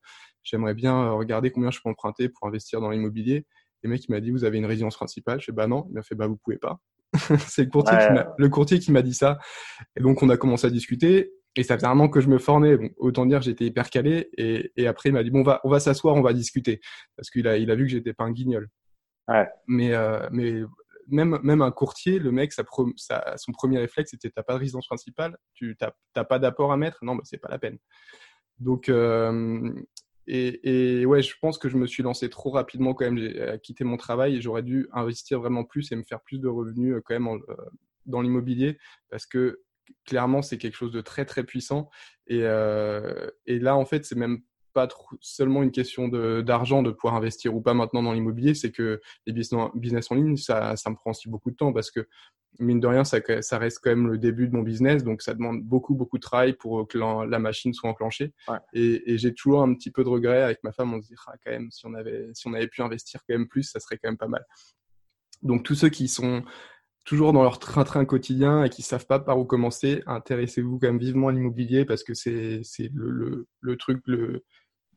j'aimerais bien regarder combien je peux emprunter pour investir dans l'immobilier. Et le mec il m'a dit vous avez une résidence principale, je fais bah non, il m'a fait bah vous pouvez pas. (laughs) c'est le courtier, qui le courtier qui m'a dit ça. Et donc on a commencé à discuter et ça faisait un an que je me formais. Bon, autant dire, j'étais hyper calé. Et, et après, il m'a dit bon, on va, on va s'asseoir, on va discuter, parce qu'il a, il a vu que j'étais pas un guignol. Ouais. Mais, euh, mais même, même un courtier, le mec, sa, sa son premier réflexe, c'était t'as pas de résidence principale, tu t'as pas d'apport à mettre, non, bah, c'est pas la peine. Donc, euh, et, ouais, je pense que je me suis lancé trop rapidement quand même. J'ai quitté mon travail et j'aurais dû investir vraiment plus et me faire plus de revenus euh, quand même euh, dans l'immobilier parce que clairement, c'est quelque chose de très très puissant. Et, euh, et là, en fait, c'est même pas trop, seulement une question d'argent, de, pouvoir investir ou pas maintenant dans l'immobilier, c'est que les business en ligne, ça, ça me prend aussi beaucoup de temps parce que mine de rien, ça, ça, reste quand même le début de mon business, donc ça demande beaucoup, beaucoup de travail pour que la, machine soit enclenchée. Et, et j'ai toujours un petit peu de regret avec ma femme, on se dit, ah, quand même, si on, avait, si on avait pu investir quand même plus, ça serait quand même pas mal. Donc tous ceux qui sont toujours dans leur train-train quotidien et qui savent pas par où commencer, intéressez-vous quand même vivement à l'immobilier parce que c'est le, le, le, truc le,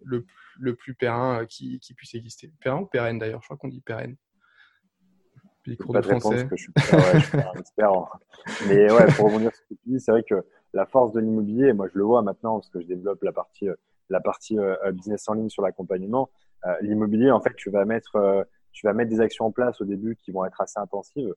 le, le plus périn euh, qui, qui, puisse exister. Périn ou pérenne d'ailleurs Je crois qu'on dit pérenne. Puis cours de français. Que je suis, ouais, je suis un expert. Mais ouais, pour rebondir sur ce que tu dis, c'est vrai que la force de l'immobilier, moi je le vois maintenant parce que je développe la partie, euh, la partie euh, business en ligne sur l'accompagnement. l'immobilier, en fait, tu vas mettre, tu vas mettre des actions en place au début qui vont être assez intensives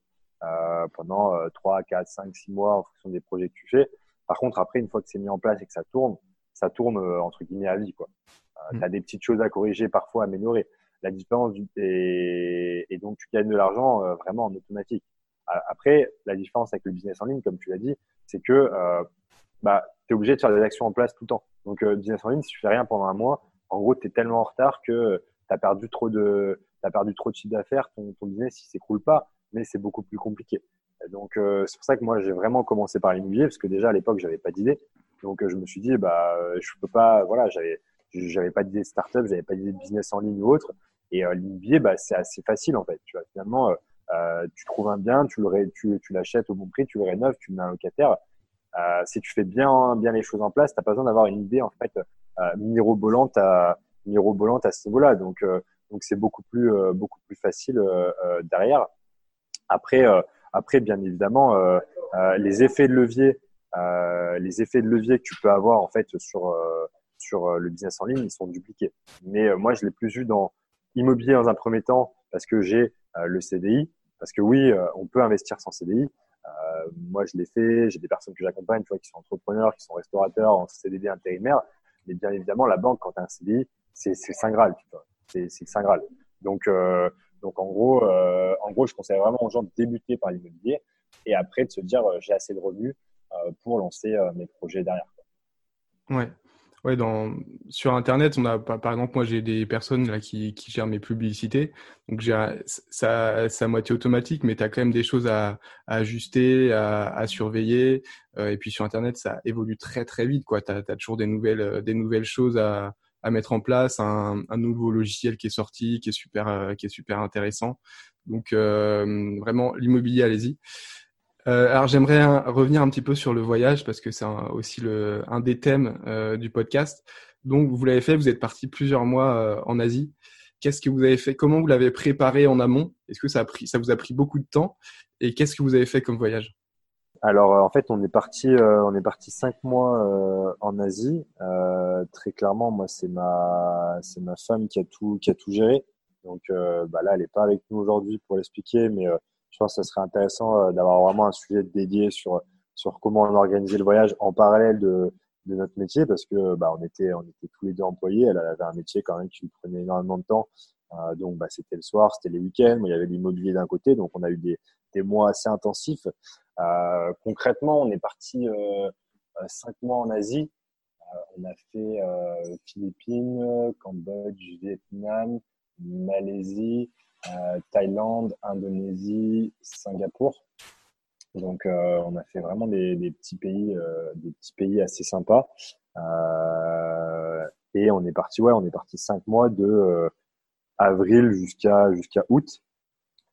pendant 3, 4, 5, 6 mois en fonction des projets que tu fais. Par contre, après, une fois que c'est mis en place et que ça tourne, ça tourne entre guillemets à vie. Quoi. Euh, mm. Tu as des petites choses à corriger, parfois améliorer. La différence, et, et donc tu gagnes de l'argent euh, vraiment en automatique. Après, la différence avec le business en ligne, comme tu l'as dit, c'est que euh, bah, tu es obligé de faire des actions en place tout le temps. Donc, euh, business en ligne, si tu fais rien pendant un mois, en gros, tu es tellement en retard que tu as perdu trop de, as perdu trop de chiffre d'affaires, ton, ton business, il s'écroule pas mais c'est beaucoup plus compliqué. Donc, euh, c'est pour ça que moi, j'ai vraiment commencé par l'immobilier, parce que déjà, à l'époque, j'avais pas d'idée. Donc, euh, je me suis dit, bah, euh, je peux pas, voilà, j'avais, j'avais pas d'idée de start-up, j'avais pas d'idée de business en ligne ou autre. Et l'immobilier, bah, c'est assez facile, en fait. Tu vois, finalement, tu trouves un bien, tu le tu, l'achètes au bon prix, tu le rénoves, tu le mets un locataire. si tu fais bien, bien les choses en place, t'as pas besoin d'avoir une idée, en fait, mirobolante à, mirobolante à ce niveau-là. Donc, donc c'est beaucoup plus, beaucoup plus facile derrière. Après, euh, après bien évidemment, euh, euh, les effets de levier, les effets de levier que tu peux avoir en fait sur sur le business en ligne, ils sont dupliqués. Mais moi, je l'ai plus vu dans immobilier dans un premier temps parce que j'ai le CDI, parce que oui, on peut investir sans CDI. moi, je l'ai fait. J'ai des personnes que j'accompagne, tu vois, qui sont entrepreneurs, qui sont restaurateurs, en CDD intérimaire. Mais bien évidemment, la banque, quand tu as un CDI, c'est Saint Graal, tu vois. C'est Saint Graal. Donc, euh, donc en gros, euh, en gros, je conseille vraiment aux gens de débuter par l'immobilier et après de se dire euh, j'ai assez de revenus pour lancer mes projets derrière. Ouais. Ouais, dans, sur Internet, on a, par exemple, moi, j'ai des personnes là, qui, qui gèrent mes publicités. Donc, j'ai, ça, à moitié automatique, mais tu as quand même des choses à, à ajuster, à, à surveiller. et puis, sur Internet, ça évolue très, très vite. Tu as, toujours des nouvelles, des nouvelles choses à, à mettre en place, un, un, nouveau logiciel qui est sorti, qui est super, euh, qui est super intéressant. Donc euh, vraiment l'immobilier, allez-y. Euh, alors j'aimerais revenir un petit peu sur le voyage parce que c'est aussi un des thèmes euh, du podcast. Donc vous l'avez fait, vous êtes parti plusieurs mois euh, en Asie. Qu'est-ce que vous avez fait Comment vous l'avez préparé en amont? Est-ce que ça, a pris, vous a pris beaucoup de temps? Et qu'est-ce que vous avez fait comme voyage? Alors euh, en fait, on est parti, on est parti cinq mois en Asie. très clairement, moi c'est ma, c'est ma femme qui a tout, qui a tout géré. Donc bah là, elle est pas avec nous aujourd'hui pour l'expliquer, mais je pense que ce serait intéressant d'avoir vraiment un sujet dédié sur sur comment on organisait le voyage en parallèle de, notre métier parce que bah on était on était tous les deux employés. Elle avait un métier quand même qui lui prenait énormément de temps. donc bah c'était le soir, c'était les week-ends. Il y avait l'immobilier d'un côté, donc on a eu des des mois assez intensifs. Euh, concrètement, on est parti euh, euh, cinq mois en Asie. on a fait Philippines, Cambodge, Vietnam, Malaisie, Thaïlande, Indonésie, Singapour. Donc, on a fait vraiment des, petits pays, des petits pays assez sympas. et on est parti, ouais, on est parti cinq mois de avril jusqu'à jusqu'à août.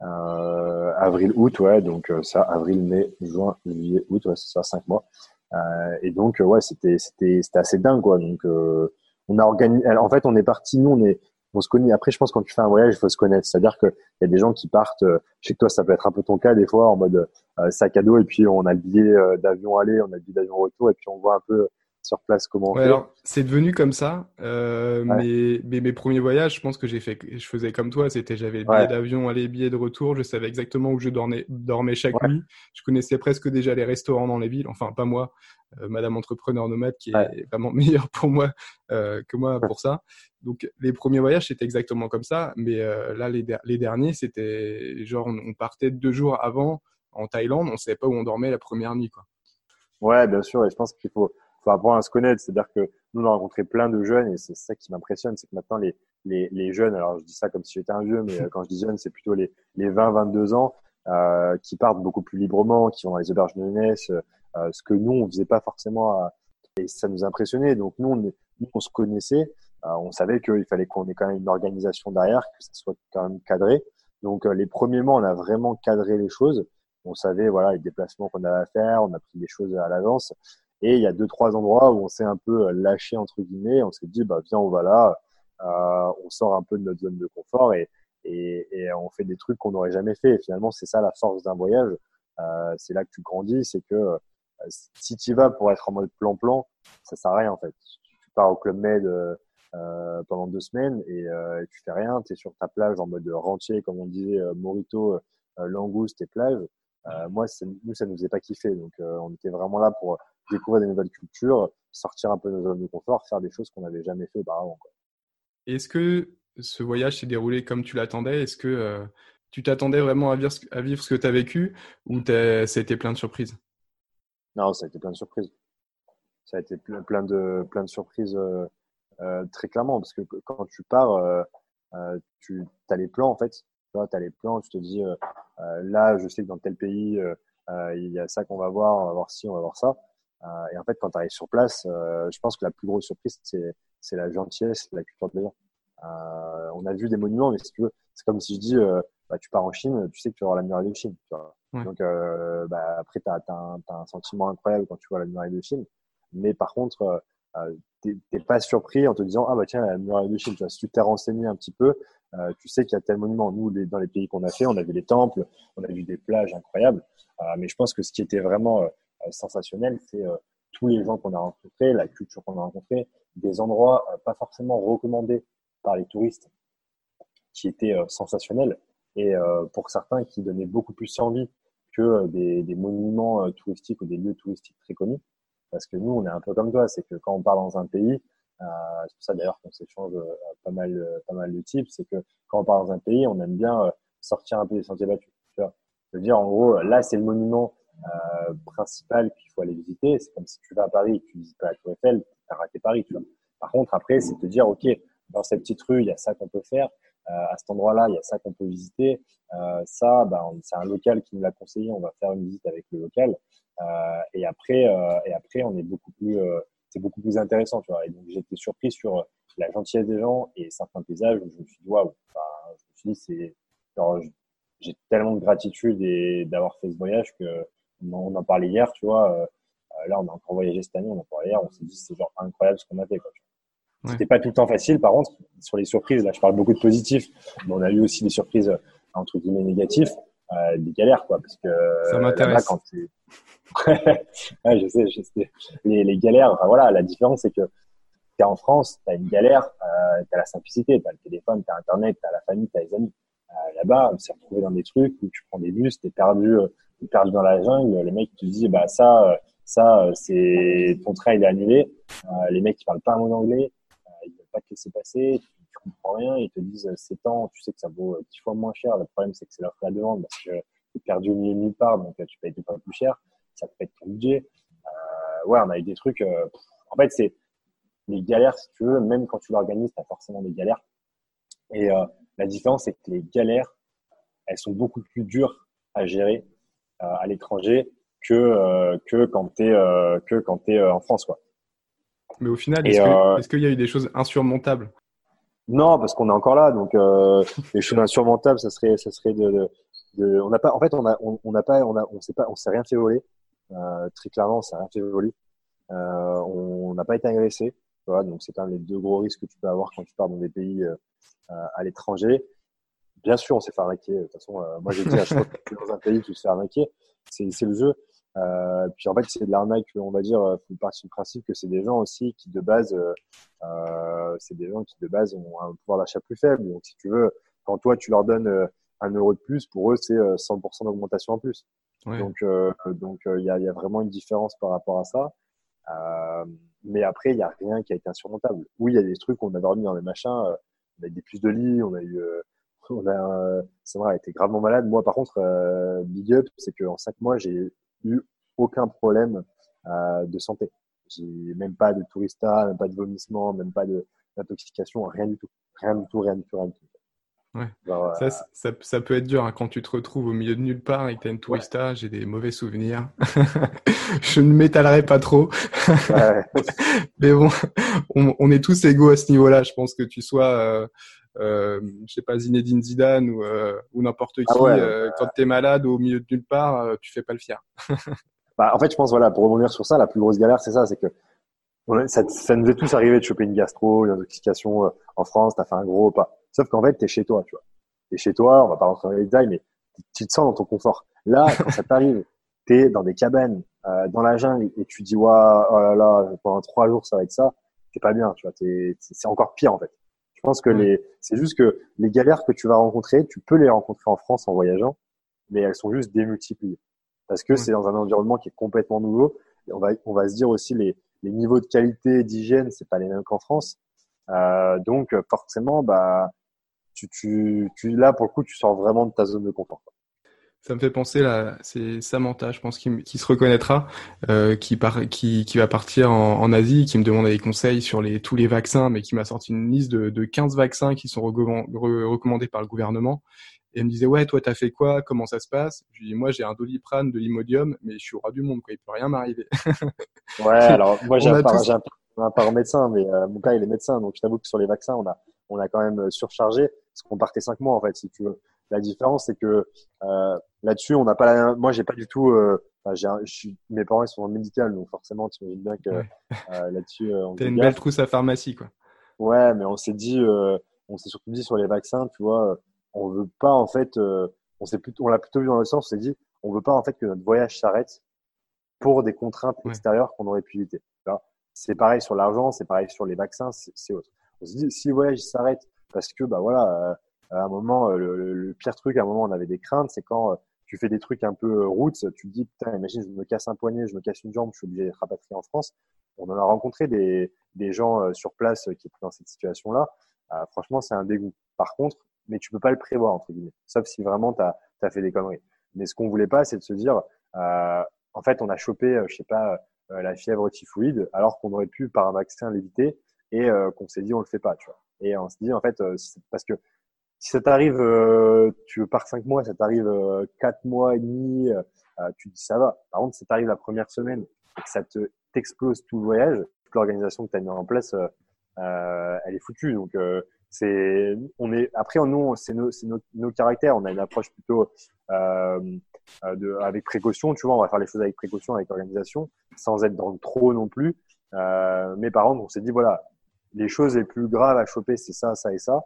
Euh, avril, août, ouais, donc euh, ça, avril, mai, juin, juillet, août, ouais, c'est ça, cinq mois. Euh, et donc, ouais, c'était, c'était, c'était assez dingue, quoi. Donc, on a organisé. En fait, on est parti. Nous, on est, on se connaît. Après, je pense que quand tu fais un voyage, il faut se connaître. C'est-à-dire qu'il y a des gens qui partent. je sais que toi, ça peut être un peu ton cas des fois, en mode sac à dos, et puis on a le billet d'avion aller, on a le billet d'avion retour, et puis on voit un peu sur place comment alors c'est devenu comme ça euh, mais, mes premiers voyages je pense que j'ai fait je faisais comme toi c'était j'avais le billet d'avion aller billet de retour je savais exactement où je dormais, dormais chaque nuit. Je connaissais presque déjà les restaurants dans les villes enfin pas moi euh, madame entrepreneur nomade qui est (laughs) vraiment meilleure pour moi euh, que moi pour ça. Donc les premiers voyages c'était exactement comme ça mais là les, les derniers c'était genre on partait deux jours avant en Thaïlande on savait pas où on dormait la première nuit quoi. Ouais bien sûr et je pense qu'il faut faut apprendre à se connaître. C'est-à-dire que nous, on a rencontré plein de jeunes et c'est ça qui m'impressionne, c'est que maintenant, les, les, les, jeunes, alors je dis ça comme si j'étais un vieux, mais euh, quand je dis jeunes, c'est plutôt les, les 20, 22 ans, euh, qui partent beaucoup plus librement, qui vont dans les auberges de jeunesse, euh, ce que nous, on faisait pas forcément. À... Et ça nous impressionnait. Donc, nous, on, nous, on se connaissait. Euh, on savait qu'il fallait qu'on ait quand même une organisation derrière, que ça soit quand même cadré. Donc, les premiers mois, on a vraiment cadré les choses. On savait, voilà, les déplacements qu'on avait à faire. On a pris les choses à l'avance. Et il y a deux, trois endroits où on s'est un peu euh, lâché, entre guillemets. On s'est dit, bah, viens, on va là. Euh, on sort un peu de notre zone de confort et, et, et on fait des trucs qu'on n'aurait jamais fait. Et finalement, c'est ça la force d'un voyage. Euh, c'est là que tu grandis. C'est que euh, si tu vas pour être en mode plan-plan, ça sert à rien, en fait. Tu pars au Club Med euh, pendant deux semaines et, tu fais rien. Tu es sur ta plage en mode rentier, comme on disait, Morito, langouste et plage. Moi, nous, ça nous faisait pas kiffer. Donc, on était vraiment là pour découvrir des nouvelles cultures, sortir un peu de nos zones de confort, faire des choses qu'on n'avait jamais fait auparavant. Est-ce que ce voyage s'est déroulé comme tu l'attendais? Est-ce que euh, tu t'attendais vraiment à vivre, à vivre ce que tu as vécu ou ça a été plein de surprises? Non, ça a été plein de surprises. Ça a été plein de, plein de surprises euh, euh, très clairement parce que quand tu pars, tu as les plans en fait. Tu as les plans, tu te dis là, je sais que dans tel pays, il y a ça qu'on va voir, on va voir ci, on va voir ça. Euh, et en fait, quand tu arrives sur place, euh, je pense que la plus grosse surprise, c'est, la gentillesse, la culture de gens. Euh, on a vu des monuments, mais si tu veux, c'est comme si je dis, bah, tu pars en Chine, tu sais que tu vas voir la muraille de Chine. Tu vois. Donc bah, après, tu as, un, un sentiment incroyable quand tu vois la muraille de Chine. Mais par contre, euh, t'es pas surpris en te disant ah bah tiens la muraille de Chine tu vois, si tu t'es renseigné un petit peu euh, tu sais qu'il y a tel monument nous dans les pays qu'on a fait on a vu les temples on a vu des plages incroyables. Euh, mais je pense que ce qui était vraiment euh, sensationnel, c'est tous les gens qu'on a rencontrés, la culture qu'on a rencontrée, des endroits pas forcément recommandés par les touristes, qui étaient sensationnels. Et pour certains qui donnaient beaucoup plus envie que des, monuments touristiques ou des lieux touristiques très connus. Parce que nous, on est un peu comme toi, c'est que quand on part dans un pays, c'est pour ça d'ailleurs qu'on s'échange euh, pas mal, euh, pas mal de types, c'est que quand on part dans un pays, on aime bien sortir un peu des sentiers battus. Tu vois je veux dire, en gros, là, c'est le monument euh, principal qu'il faut aller visiter. C'est comme si tu vas à Paris tu visites pas la Tour Eiffel, tu as raté Paris. Tu vois. Par contre, après, c'est te dire, OK, dans cette petite rue, il y a ça qu'on peut faire. Euh, à cet endroit-là, il y a ça qu'on peut visiter. Euh, ça, ben, c'est un local qui nous l'a conseillé. On va faire une visite avec le local. et après, et après, on est beaucoup plus c'est beaucoup plus intéressant, tu vois. Et donc, j'étais surpris sur la gentillesse des gens et certains paysages où je me suis dit, waouh, enfin, je me suis dit, c'est, genre, j'ai tellement de gratitude et d'avoir fait ce voyage que on en parlait hier, tu vois. Euh, là, on a encore voyagé cette année, on en parlait hier, on s'est dit, c'est genre incroyable ce qu'on a fait, quoi. C'était pas tout le temps facile, par contre, sur les surprises, là, je parle beaucoup de positifs, mais on a eu aussi des surprises, entre guillemets, négatives, euh, des galères, quoi, parce que, ça m'intéresse. quand (laughs) ouais, je sais, je sais. Les, les galères, enfin voilà, la différence c'est que tu es en France, tu as une galère, euh, tu as la simplicité, tu as le téléphone, tu as Internet, tu as la famille, tu as les amis. Euh, Là-bas, on s'est retrouvé dans des trucs où tu prends des bus, tu es perdu, euh, perdu dans la jungle, les mecs te disent, bah ça, euh, ça, euh, c'est ton train il est annulé. Euh, les mecs qui parlent pas un mot d'anglais, ils veulent pas te laisser passer, tu comprends rien, ils te disent c'est temps, tu sais que ça vaut dix fois moins cher. Le problème c'est que c'est l'offre la demande parce que tu es perdu au milieu de nulle part, donc tu payes pas plus cher ça peut être ton budget. Euh, ouais, on a eu des trucs. Euh, en fait, c'est les galères, si tu veux, même quand tu l'organises, tu as forcément des galères. Et euh, la différence, c'est que les galères, elles sont beaucoup plus dures à gérer à l'étranger que, que quand tu es, que quand es en France. Quoi. Mais au final, est-ce qu'il y a eu des choses insurmontables Non, parce qu'on est encore là. Donc, euh, les choses insurmontables, ça serait, ça serait de, de, on n'a pas, en fait, on n'a on, n'a pas, on a, on sait pas, on s'est rien fait voler. Euh, très clairement, ça n'a rien fait voler. Euh, on n'a pas été agressé. Voilà, donc c'est même les deux gros risques que tu peux avoir quand tu pars dans des pays euh, à l'étranger. Bien sûr, on s'est fait arnaquer. De toute façon, moi j'ai dit à chaque fois que dans un pays, tu te fais arnaquer. C'est, c'est le jeu. Euh, puis en fait, c'est de l'arnaque, on va dire, faut partir du principe que c'est des gens aussi qui de base, euh, c'est des gens qui de base ont un pouvoir d'achat plus faible. Donc si tu veux, quand toi tu leur donnes un euro de plus, pour eux c'est 100% d'augmentation en plus. Donc, euh, donc il euh, y, a, y, a, vraiment une différence par rapport à ça. Euh, mais après, il n'y a rien qui a été insurmontable. Oui, il y a des trucs, on a dormi dans les machins, on a eu des plus de lits, on a eu, (laughs) on a, c'est vrai, a été gravement malade. Moi, par contre, big up, c'est qu'en cinq mois, j'ai eu aucun problème de santé. J'ai même pas de tourista, même pas de vomissement, même pas d'intoxication, rien du tout. Rien du tout, rien du tout, rien du tout. Ouais. ça, ça, ça, peut être dur hein, quand tu te retrouves au milieu de nulle part et que tu as une tourista. J'ai des mauvais souvenirs. (laughs) je ne m'étalerai pas trop. ouais. (laughs) Mais bon, on, on, est tous égaux à ce niveau-là. Je pense que tu sois, euh, euh, je sais pas, Zinedine Zidane ou, euh, ou n'importe ah qui. Euh, quand tu es malade au milieu de nulle part, euh, tu fais pas le fier. (laughs) bah, en fait, je pense, voilà, pour rebondir sur ça, la plus grosse galère, c'est ça, c'est que ça, ça, nous est tous arrivé de choper une gastro, une intoxication en France, tu as fait un gros repas Sauf qu'en fait, tu es chez toi, tu vois. Tu es chez toi, on va pas rentrer dans les détails, mais tu te sens dans ton confort. Là, quand ça t'arrive, (laughs) tu es dans des cabanes, euh, dans la jungle, et tu dis, ouais, oh là là, pendant trois jours, ça va être ça, t'es pas bien, tu vois. C'est encore pire, en fait. Je pense que les, c'est juste que les galères que tu vas rencontrer, tu peux les rencontrer en France en voyageant, mais elles sont juste démultipliées. Parce que c'est dans un environnement qui est complètement nouveau. Et on va, on va se dire aussi les, les niveaux de qualité, d'hygiène, c'est pas les mêmes qu'en France. Euh, donc, forcément, bah, tu, tu, tu, là, pour le coup, tu sors vraiment de ta zone de confort. Ça me fait penser là, c'est Samantha, je pense, qui, qui se reconnaîtra, euh, qui, part, qui, qui va partir en, en, Asie, qui me demande des conseils sur les, tous les vaccins, mais qui m'a sorti une liste de, de 15 vaccins qui sont recommandés par le gouvernement. Et elle me disait, ouais, toi, t'as fait quoi? Comment ça se passe? Je lui dis, moi, j'ai un doliprane, de l'imodium, mais je suis au roi du monde, quoi. Il peut rien m'arriver. (laughs) ouais, alors moi, j'ai un, tous... un, un, un médecin, mais euh, mon père, il est médecin, donc je t'avoue que sur les vaccins, on a, on a quand même euh, surchargé parce qu'on partait cinq mois en fait, si tu veux. La différence, c'est que euh, là-dessus, on n'a pas la. Moi, j'ai pas du tout. Euh, mes parents ils sont en médical, donc forcément, tu imagines bien que euh, là-dessus. T'as une belle trousse à pharmacie, quoi. Ouais, mais on s'est dit, on s'est surtout dit sur les vaccins, tu vois, on veut pas en fait, on s'est plutôt, on l'a plutôt vu dans le sens, on s'est dit, on veut pas en fait que notre voyage s'arrête pour des contraintes extérieures qu'on aurait pu éviter. C'est pareil sur l'argent, c'est pareil sur les vaccins, c'est autre. On se dit, si le voyage s'arrête parce que, bah voilà, à un moment, euh, le, pire truc, à un moment, on avait des craintes, c'est quand euh, tu fais des trucs un peu routes, tu te dis, putain, imagine, je me casse un poignet, je me casse une jambe, je suis obligé d'être rapatrié en France. On en a rencontré des, des gens sur place qui étaient dans cette situation-là. franchement, c'est un dégoût. Par contre, mais tu peux pas le prévoir, entre guillemets, sauf si vraiment tu as, fait des conneries. Mais ce qu'on voulait pas, c'est de se dire, euh, en fait, on a chopé, euh, je sais pas, euh, la fièvre typhoïde, alors qu'on aurait pu par un vaccin l'éviter et euh, qu'on s'est dit on le fait pas, tu vois. Et on se dit en fait, parce que si ça t'arrive, tu pars cinq mois, ça t'arrive quatre mois et demi, tu te dis ça va. Par contre, si ça t'arrive la première semaine et que ça te t'explose tout le voyage, toute l'organisation que tu as mis en place, elle est foutue. Donc c'est on est après nous c'est nos, nos, nos, caractères on a une approche plutôt euh, de, avec précaution tu vois on va faire les choses avec précaution avec organisation sans être dans le trop non plus euh, mais par contre on s'est dit voilà les choses les plus graves à choper c'est ça ça et ça euh,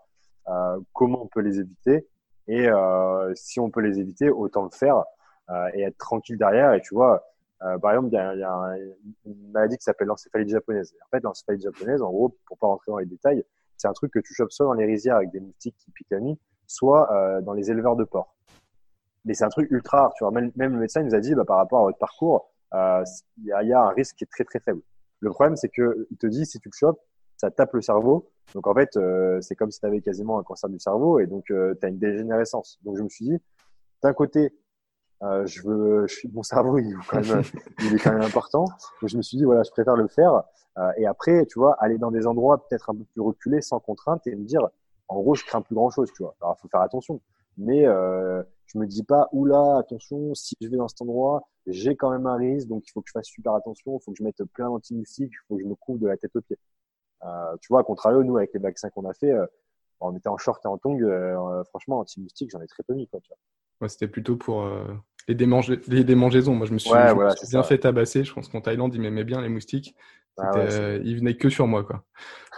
comment on peut les éviter et euh, si on peut les éviter autant le faire euh, et être tranquille derrière et tu vois euh, par exemple, il y a, a une maladie qui s'appelle l'encéphalite japonaise. En fait, l'encéphalite japonaise, en gros, pour pas rentrer dans les détails, c'est un truc que tu chopes soit dans les rizières avec des moustiques qui piquent la nuit, soit euh, dans les éleveurs de porcs. Mais c'est un truc ultra rare. Tu vois, même, le médecin nous a dit, bah, par rapport à votre parcours, euh, il euh, y, y, a un risque qui est très très faible. Le problème, c'est que il te dit, si tu le chopes, ça tape le cerveau. Donc en fait, euh, c'est comme si tu avais quasiment un cancer du cerveau et donc euh, tu as une dégénérescence. Donc je me suis dit, d'un côté, euh, je veux, je suis, mon cerveau, il est, quand même, (laughs) il est quand même important. Donc je me suis dit, voilà, je préfère le faire. Euh, et après, tu vois, aller dans des endroits peut-être un peu plus reculés, sans contrainte, et me dire, en gros, je crains plus grand-chose, tu vois. Alors, il faut faire attention. Mais euh, je me dis pas, oula, attention, si je vais dans cet endroit, j'ai quand même un risque, donc il faut que je fasse super attention, il faut que je mette plein d'antimoustiques, il faut que je me couvre de la tête aux pieds. Euh, tu vois, à contrario, nous, avec les vaccins qu'on a fait, euh, on était en short et en tongs, euh, franchement, anti-moustique, j'en ai très peu mis, quoi, tu vois. Ouais, c'était plutôt pour euh, les, les démangeaisons. Moi, je me suis, ouais, je voilà, me suis bien fait tabasser. Je pense qu'en Thaïlande, ils m'aimaient bien les moustiques. Ah ouais, euh, ils venaient que sur moi, quoi.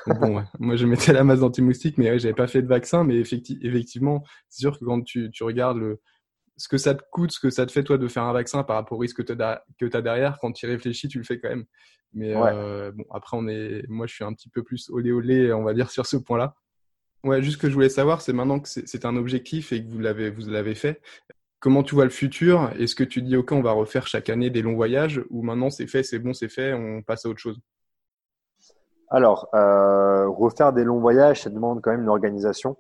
Donc, bon, moi, je mettais la masse d'anti-moustiques, mais j'avais pas fait de vaccin. Mais effecti effectivement, c'est sûr que quand tu, tu regardes le, ce que ça te coûte, ce que ça te fait, toi, de faire un vaccin par rapport au risque que tu as, derrière, quand tu y réfléchis, tu le fais quand même. Mais ouais. euh, bon, après, on est, moi, je suis un petit peu plus olé olé, on va dire, sur ce point-là. Ouais, juste ce que je voulais savoir, c'est maintenant que c'est un objectif et que vous l'avez vous l'avez fait. Comment tu vois le futur? Est-ce que tu dis ok, on va refaire chaque année des longs voyages ou maintenant c'est fait, c'est bon, c'est fait, on passe à autre chose? Alors, euh, refaire des longs voyages, ça demande quand même une organisation.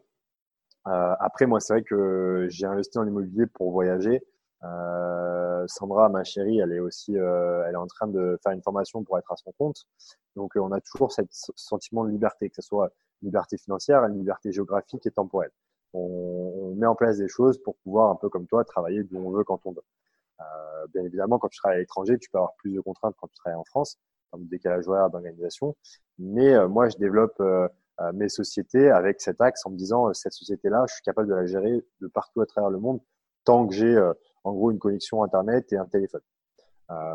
Euh, après, moi, c'est vrai que j'ai investi dans l'immobilier pour voyager. Euh, Sandra, ma chérie, elle est aussi, euh, elle est en train de faire une formation pour être à son compte. Donc, on a toujours ce sentiment de liberté, que ce soit liberté financière, une liberté géographique et temporelle. On, on, met en place des choses pour pouvoir, un peu comme toi, travailler d'où on veut quand on veut. Euh, bien évidemment, quand tu travailles à l'étranger, tu peux avoir plus de contraintes quand tu travailles en France, comme décalage horaire d'organisation. Mais euh, moi, je développe euh, mes sociétés avec cet axe en me disant, cette société-là, je suis capable de la gérer de partout à travers le monde tant que j'ai, en gros, une connexion Internet et un téléphone.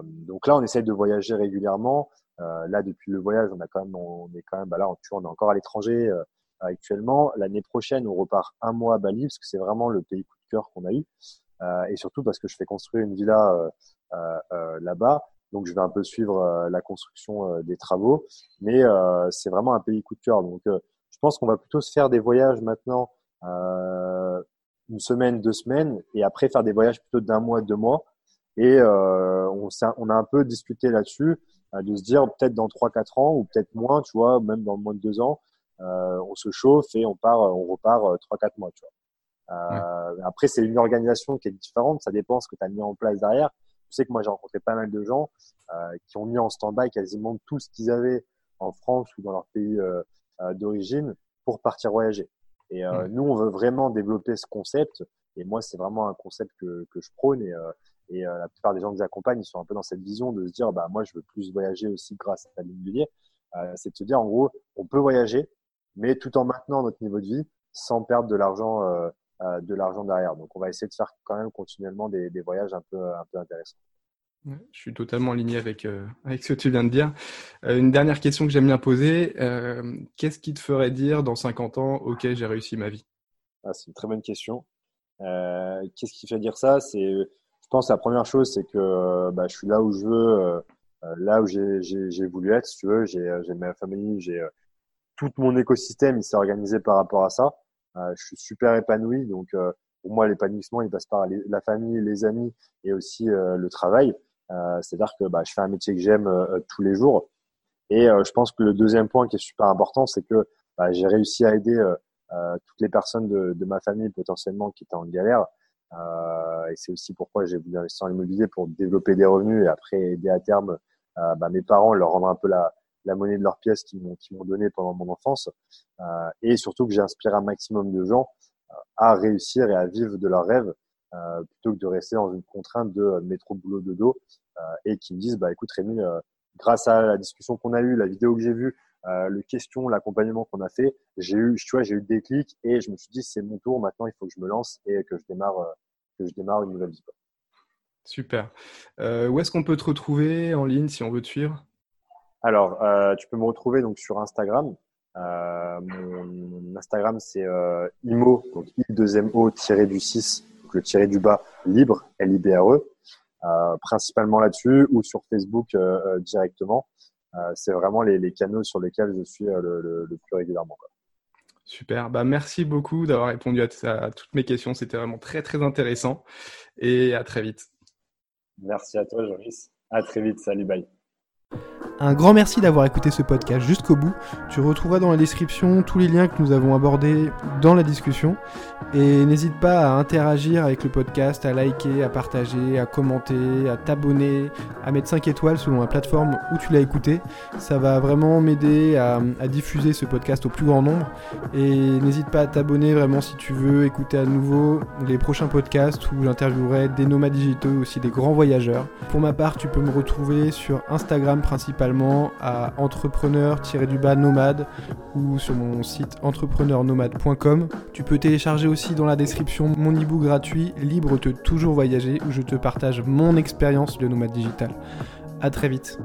donc là, on essaye de voyager régulièrement. Euh, là, depuis le voyage, on a quand même, on est quand même, bah là, on, est encore à l'étranger euh, actuellement. L'année prochaine, on repart un mois à Bali parce que c'est vraiment le pays coup de cœur qu'on a eu, euh, et surtout parce que je fais construire une villa là-bas. Donc, je vais un peu suivre la construction des travaux, mais c'est vraiment un pays coup de cœur. Donc, je pense qu'on va plutôt se faire des voyages maintenant, une semaine, deux semaines, et après faire des voyages plutôt d'un mois, deux mois. Et on, on a un peu discuté là-dessus de se dire peut-être dans 3-4 ans ou peut-être moins, tu vois, même dans moins de 2 ans, euh, on se chauffe et on part, on repart 3-4 mois, tu vois. Euh, ouais. Après, c'est une organisation qui est différente, ça dépend ce que tu as mis en place derrière. Sais que moi, j'ai rencontré pas mal de gens euh, qui ont mis en stand-by quasiment tout ce qu'ils avaient en France ou dans leur pays euh, euh, d'origine pour partir voyager. Et euh, nous, on veut vraiment développer ce concept. Et moi, c'est vraiment un concept que, que je prône. Et, et euh, la plupart des gens que j'accompagne, ils sont un peu dans cette vision de se dire, bah moi, je veux plus voyager aussi grâce à l'immobilier. Euh, c'est de se dire, en gros, on peut voyager, mais tout en maintenant notre niveau de vie, sans perdre de l'argent, euh, euh, de l'argent derrière. Donc, on va essayer de faire quand même continuellement des, des voyages un peu, un peu intéressants. Ouais, je suis totalement aligné avec, euh, avec ce que tu viens de dire. Euh, une dernière question que j'aime bien poser. Euh, Qu'est-ce qui te ferait dire dans 50 ans, OK, j'ai réussi ma vie? Ah, C'est une très bonne question. Qu'est-ce qui fait dire ça? C'est je pense que la première chose, c'est que bah, je suis là où je veux, euh, là où j'ai voulu être, si tu veux. J'ai ma famille, j'ai euh, tout mon écosystème, il s'est organisé par rapport à ça. Euh, je suis super épanoui, donc pour moi, l'épanouissement, il passe par la famille, les amis et aussi le travail. C'est-à-dire que bah, je fais un métier que j'aime tous les jours. Et je pense que le deuxième point qui est super important, c'est que bah, j'ai réussi à aider toutes les personnes de, de, ma famille potentiellement qui étaient en galère. Euh, et c'est aussi pourquoi j'ai voulu investir en immobilier pour développer des revenus et après aider à terme euh, bah, mes parents, leur rendre un peu la, la monnaie de leur pièce qu'ils m'ont m'ont donné pendant mon enfance euh, et surtout que j'ai inspiré un maximum de gens euh, à réussir et à vivre de leurs rêves euh, plutôt que de rester dans une contrainte de métro boulot de dos et qui me disent bah écoute Rémi grâce à la discussion qu'on a eue la vidéo que j'ai vue euh, le question l'accompagnement qu'on a fait j'ai eu tu vois j'ai eu le déclic et je me suis dit c'est mon tour maintenant il faut que je me lance et que je démarre que je démarre une nouvelle vie Super. Euh, où est-ce qu'on peut te retrouver en ligne si on veut te suivre? Alors, euh, tu peux me retrouver donc sur Instagram. Euh, mon, Instagram, c'est euh, IMO, donc i 2 mo du 6, donc le tiré du bas, libre, L-I-B-R-E, euh, principalement là-dessus, ou sur Facebook euh, directement. c'est vraiment les, les, canaux sur lesquels je suis le, le, le, plus régulièrement. Quoi. Super. Bah, merci beaucoup d'avoir répondu à, à toutes mes questions. C'était vraiment très, très intéressant. Et à très vite. Merci à toi, Joris. À très vite. Salut, bye. Un grand merci d'avoir écouté ce podcast jusqu'au bout. Tu retrouveras dans la description tous les liens que nous avons abordés dans la discussion. Et n'hésite pas à interagir avec le podcast, à liker, à partager, à commenter, à t'abonner, à mettre 5 étoiles selon la plateforme où tu l'as écouté. Ça va vraiment m'aider à, à, diffuser ce podcast au plus grand nombre. Et n'hésite pas à t'abonner vraiment si tu veux écouter à nouveau les prochains podcasts où j'interviewerai des nomades digitaux aussi des grands voyageurs. Pour ma part, tu peux me retrouver sur Instagram à entrepreneur-du-bas nomade ou sur mon site entrepreneurnomade.com. Tu peux télécharger aussi dans la description mon e-book gratuit Libre de toujours voyager où je te partage mon expérience de nomade digital. A très vite.